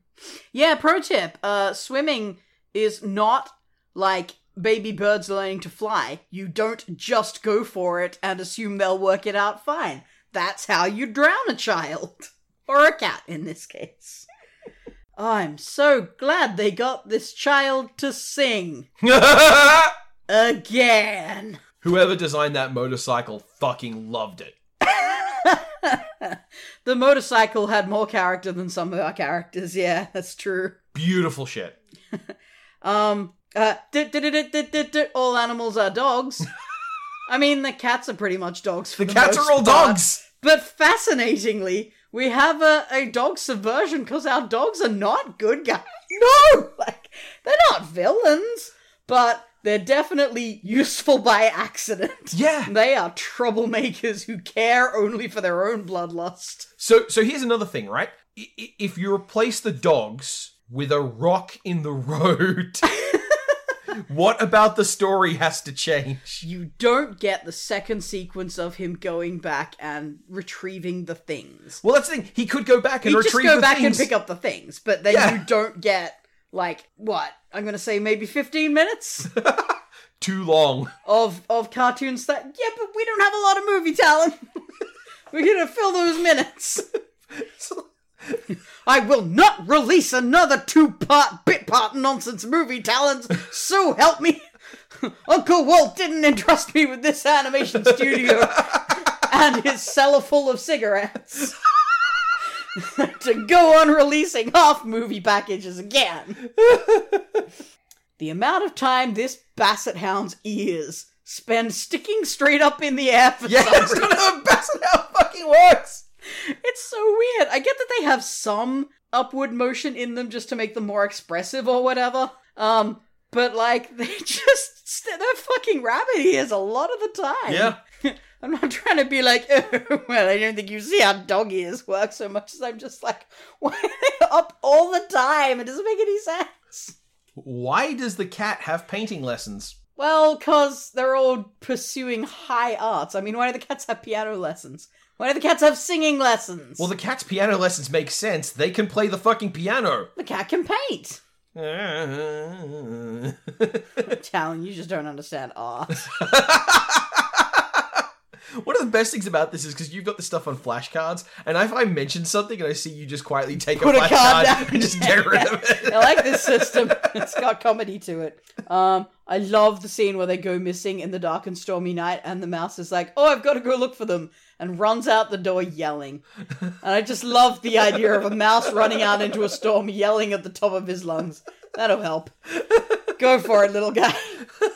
Yeah, pro tip. Uh swimming is not like baby birds learning to fly. You don't just go for it and assume they'll work it out fine. That's how you drown a child. Or a cat in this case. I'm so glad they got this child to sing. Again. Whoever designed that motorcycle fucking loved it. the motorcycle had more character than some of our characters. Yeah, that's true. Beautiful shit. um, uh, all animals are dogs. I mean, the cats are pretty much dogs. the, the cats are all part. dogs. But fascinatingly, we have a, a dog subversion because our dogs are not good guys. No! Like, they're not villains, but they're definitely useful by accident. Yeah. They are troublemakers who care only for their own bloodlust. So so here's another thing, right? If you replace the dogs with a rock in the road, what about the story has to change? You don't get the second sequence of him going back and retrieving the things. Well, that's the thing. He could go back and He'd retrieve just go the back things. and pick up the things, but then Yeah. you don't get like what I'm gonna say maybe 15 minutes. Too long. of of cartoons that yeah, but we don't have a lot of movie talent. We're gonna fill those minutes. I will not release another two-part bit-part nonsense movie talent. So help me, Uncle Walt didn't entrust me with this animation studio and his cellar full of cigarettes to go on releasing half movie packages again. the amount of time this basset hound's ears spend sticking straight up in the air for Yeah, some reason. how Basset Hound fucking works. It's so weird. I get that they have some upward motion in them just to make them more expressive or whatever. Um, but like they just st- they're fucking rabbit ears a lot of the time. Yeah. I'm not trying to be like, oh, well, I don't think you see how dog ears work so much as I'm just like, why are they up all the time? It doesn't make any sense. Why does the cat have painting lessons? Well, because they're all pursuing high arts. I mean, why do the cats have piano lessons? Why do the cats have singing lessons? Well, the cat's piano lessons make sense. They can play the fucking piano. the cat can paint. Talon, you just don't understand art. One of the best things about this is because you've got the stuff on flashcards, and if I mention something and I see you just quietly take Put a a card flashcard and just get rid of it. I like this system. It's got comedy to it. Um, I love the scene where they go missing in the dark and stormy night, and the mouse is like, "Oh, I've got to go look for them," and runs out the door yelling. And I just love the idea of a mouse running out into a storm yelling at the top of his lungs. That'll help. Go for it, little guy.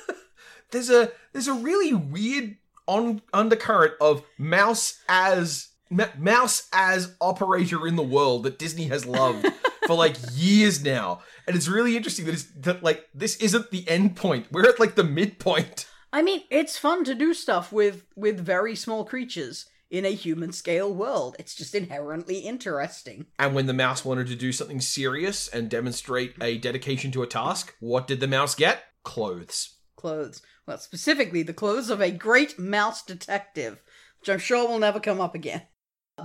there's a there's a really weird on undercurrent of mouse as ma- mouse as operator in the world that Disney has loved for like years now, and it's really interesting that it's that like this isn't the end point. We're at like the midpoint. I mean, it's fun to do stuff with with very small creatures in a human scale world. It's just inherently interesting. And when the mouse wanted to do something serious and demonstrate a dedication to a task, what did the mouse get? Clothes. Clothes. Well, specifically the clothes of a great mouse detective, which I'm sure will never come up again.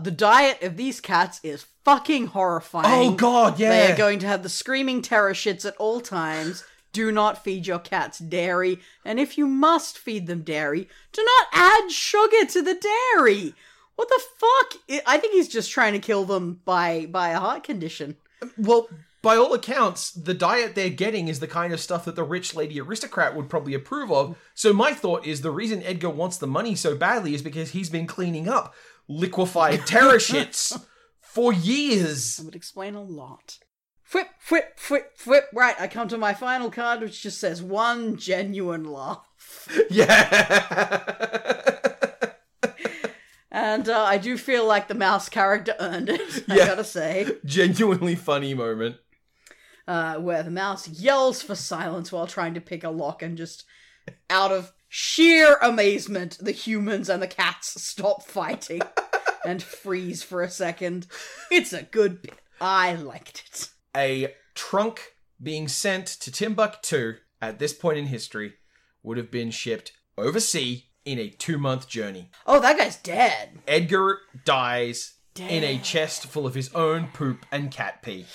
The diet of these cats is fucking horrifying. Oh god, yeah. They are going to have the screaming terror shits at all times. Do not feed your cats dairy, and if you must feed them dairy, do not add sugar to the dairy. What the fuck? I- I think he's just trying to kill them by by a heart condition. Well, by all accounts, the diet they're getting is the kind of stuff that the rich lady aristocrat would probably approve of. So my thought is the reason Edgar wants the money so badly is because he's been cleaning up liquefied terror shits for years. That would explain a lot. Whip, whip, whip, whip. Right, I come to my final card, which just says one genuine laugh. Yeah. And uh, I do feel like the mouse character earned it, I Yeah. gotta say. Genuinely funny moment. Uh, where the mouse yells for silence while trying to pick a lock, and just out of sheer amazement, the humans and the cats stop fighting and freeze for a second. It's a good bit. I liked it. A trunk being sent to Timbuktu at this point in history would have been shipped overseas in a two month journey. Oh, that guy's dead. Edgar dies in a chest full of his own poop and cat pee.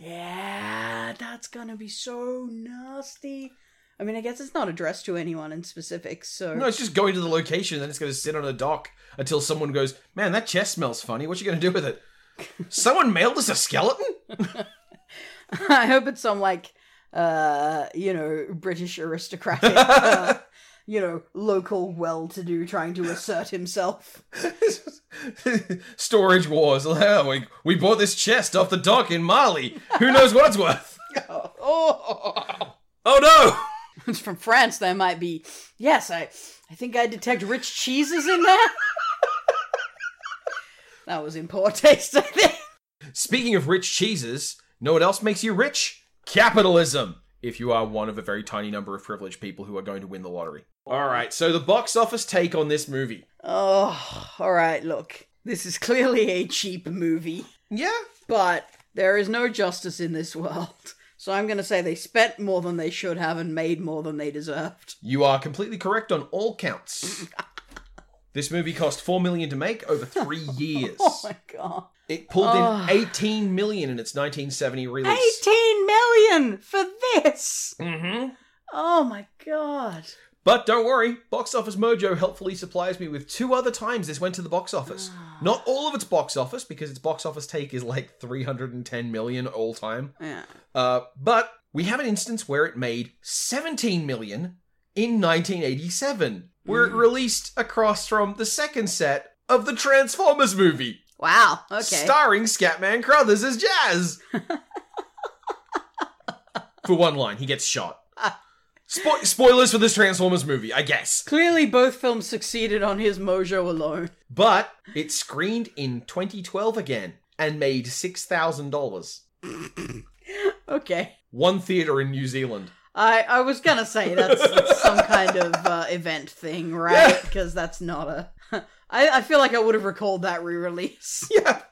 Yeah, that's gonna be so nasty. I mean, I guess it's not addressed to anyone in specific, so. No, it's just going to the location and then it's going to sit on a dock until someone goes, Man, that chest smells funny. What you going to do with it? Someone mailed us a skeleton? I hope it's some, like, uh, you know, British aristocratic, uh, you know, local well to do trying to assert himself. Storage wars. Oh, we, we bought this chest off the dock in Mali. Who knows what it's worth? Oh, Oh no! it's from France. That might be. Yes, I, I think I detect rich cheeses in there. that was in poor taste, I think. Speaking of rich cheeses, know what else makes you rich? Capitalism! If you are one of a very tiny number of privileged people who are going to win the lottery. Alright, so the box office take on this movie. Oh, all right. Look, this is clearly a cheap movie, Yeah? but there is no justice in this world. So I'm going to say they spent more than they should have and made more than they deserved. You are completely correct on all counts. this movie cost 4 million to make over 3 years. Oh my god. It pulled in 18 million in its 1970 release. 18 million for this. Mm-hmm. Oh my god. But don't worry, Box Office Mojo helpfully supplies me with two other times this went to the box office. Not all of its box office, because its box office take is like 310 million all time. Yeah. Uh, but we have an instance where it made 17 million in 1987, where it released across from the second set of the Transformers movie, Wow. Okay. starring Scatman Crothers as Jazz. for one line, he gets shot. Spo- spoilers for this Transformers movie, I guess. Clearly, both films succeeded on his mojo alone. But it screened in 2012 again and made $6,000. Okay. One theater in New Zealand. I, I was gonna say that's, that's some kind of uh, event thing, right? Yeah. Because that's not a. I, I feel like I would have recalled that re-release. Yeah.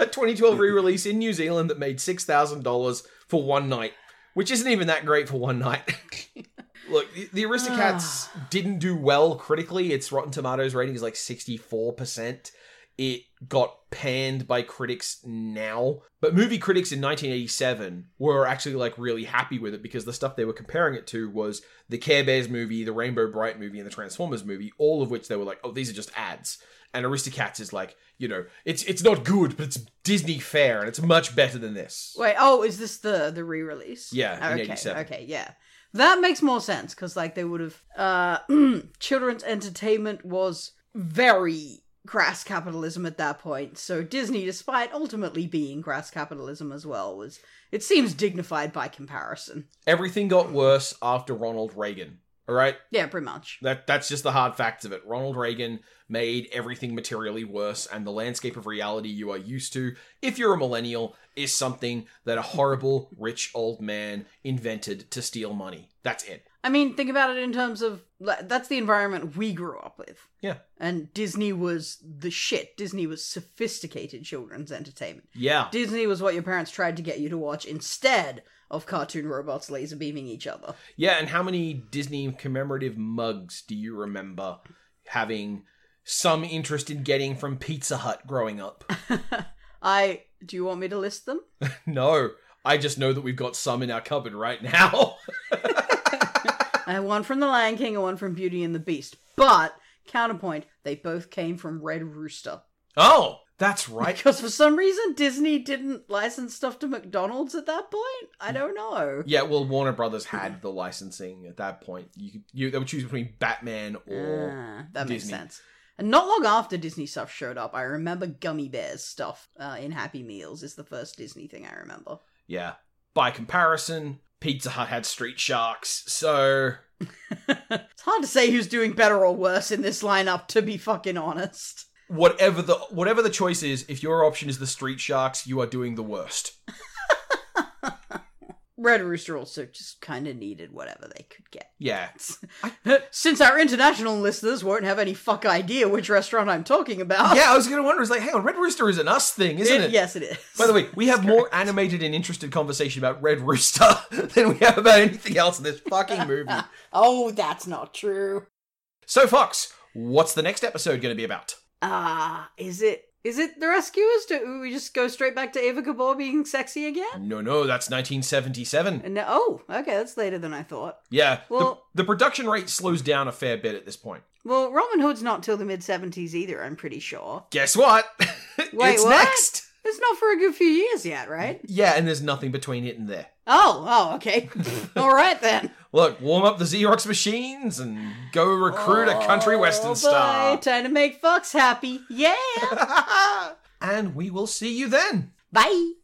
A 2012 re release in New Zealand that made $6,000 for one night, which isn't even that great for one night. Look, the, the Aristocats ah. didn't do well critically. Its Rotten Tomatoes rating is like 64%. It got panned by critics now, but movie critics in 1987 were actually like really happy with it because the stuff they were comparing it to was the Care Bears movie, the Rainbow Brite movie, and the Transformers movie, all of which they were like, oh, these are just ads. And Aristocats is like, you know, it's it's not good, but it's Disney fair, and it's much better than this. Wait, oh, is this the the re-release? Yeah, in okay, 87. okay, yeah. That makes more sense because like they would have. Uh, children's entertainment was very crass capitalism at that point. So Disney, despite ultimately being crass capitalism as well, was it seems dignified by comparison. Everything got worse after Ronald Reagan. All right, Yeah, pretty much. that that's just the hard facts of it. Ronald Reagan made everything materially worse, and the landscape of reality you are used to, if you're a millennial, is something that a horrible rich old man invented to steal money. That's it. I mean, think about it in terms of that's the environment we grew up with. Yeah. And Disney was the shit. Disney was sophisticated children's entertainment. Yeah. Disney was what your parents tried to get you to watch instead of cartoon robots laser beaming each other. Yeah, and how many Disney commemorative mugs do you remember having some interest in getting from Pizza Hut growing up? I do you want me to list them? no, I just know that we've got some in our cupboard right now. I have one from The Lion King and one from Beauty and the Beast. But counterpoint, they both came from Red Rooster. oh, that's right. Because for some reason Disney didn't license stuff to McDonald's at that point. I don't know. Yeah, well, Warner Brothers had the licensing at that point. You, you they would choose between Batman or Ah, that makes sense. And not long after Disney stuff showed up, I remember Gummi Bears stuff uh, in Happy Meals is the first Disney thing I remember. yeah. By comparison, Pizza Hut had Street Sharks, so It's hard to say who's doing better or worse in this lineup, to be fucking honest. Whatever the whatever the choice is, if your option is the Street Sharks, you are doing the worst. Red Rooster also just kind of needed whatever they could get. Yeah. Since our international listeners won't have any fuck idea which restaurant I'm talking about. Yeah, I was gonna wonder. It's like, hang on, Red Rooster is an us thing, isn't it? Yes, it is. By the way, we have more animated and interested conversation about Red Rooster than we have about anything else in this fucking movie. oh, that's not true. So, Fox, what's the next episode going to be about? Ah, is it is it the rescuers? Do we just go straight back to Eva Gabor being sexy again? No, no, that's 1977. And oh, okay, that's later than I thought. Yeah, Well- the, the production rate slows down a fair bit at this point. Well, Robin Hood's not till the mid seventies either. I'm pretty sure. Guess what? Wait, it's what? next. It's not for a good few years yet, right? Yeah, and there's nothing between it and there. Oh, oh, okay. All right then. Look, warm up the Xerox machines and go recruit a country oh, western Oh, star. boy, Time to make Fox happy. Yeah. and we will see you then. Bye.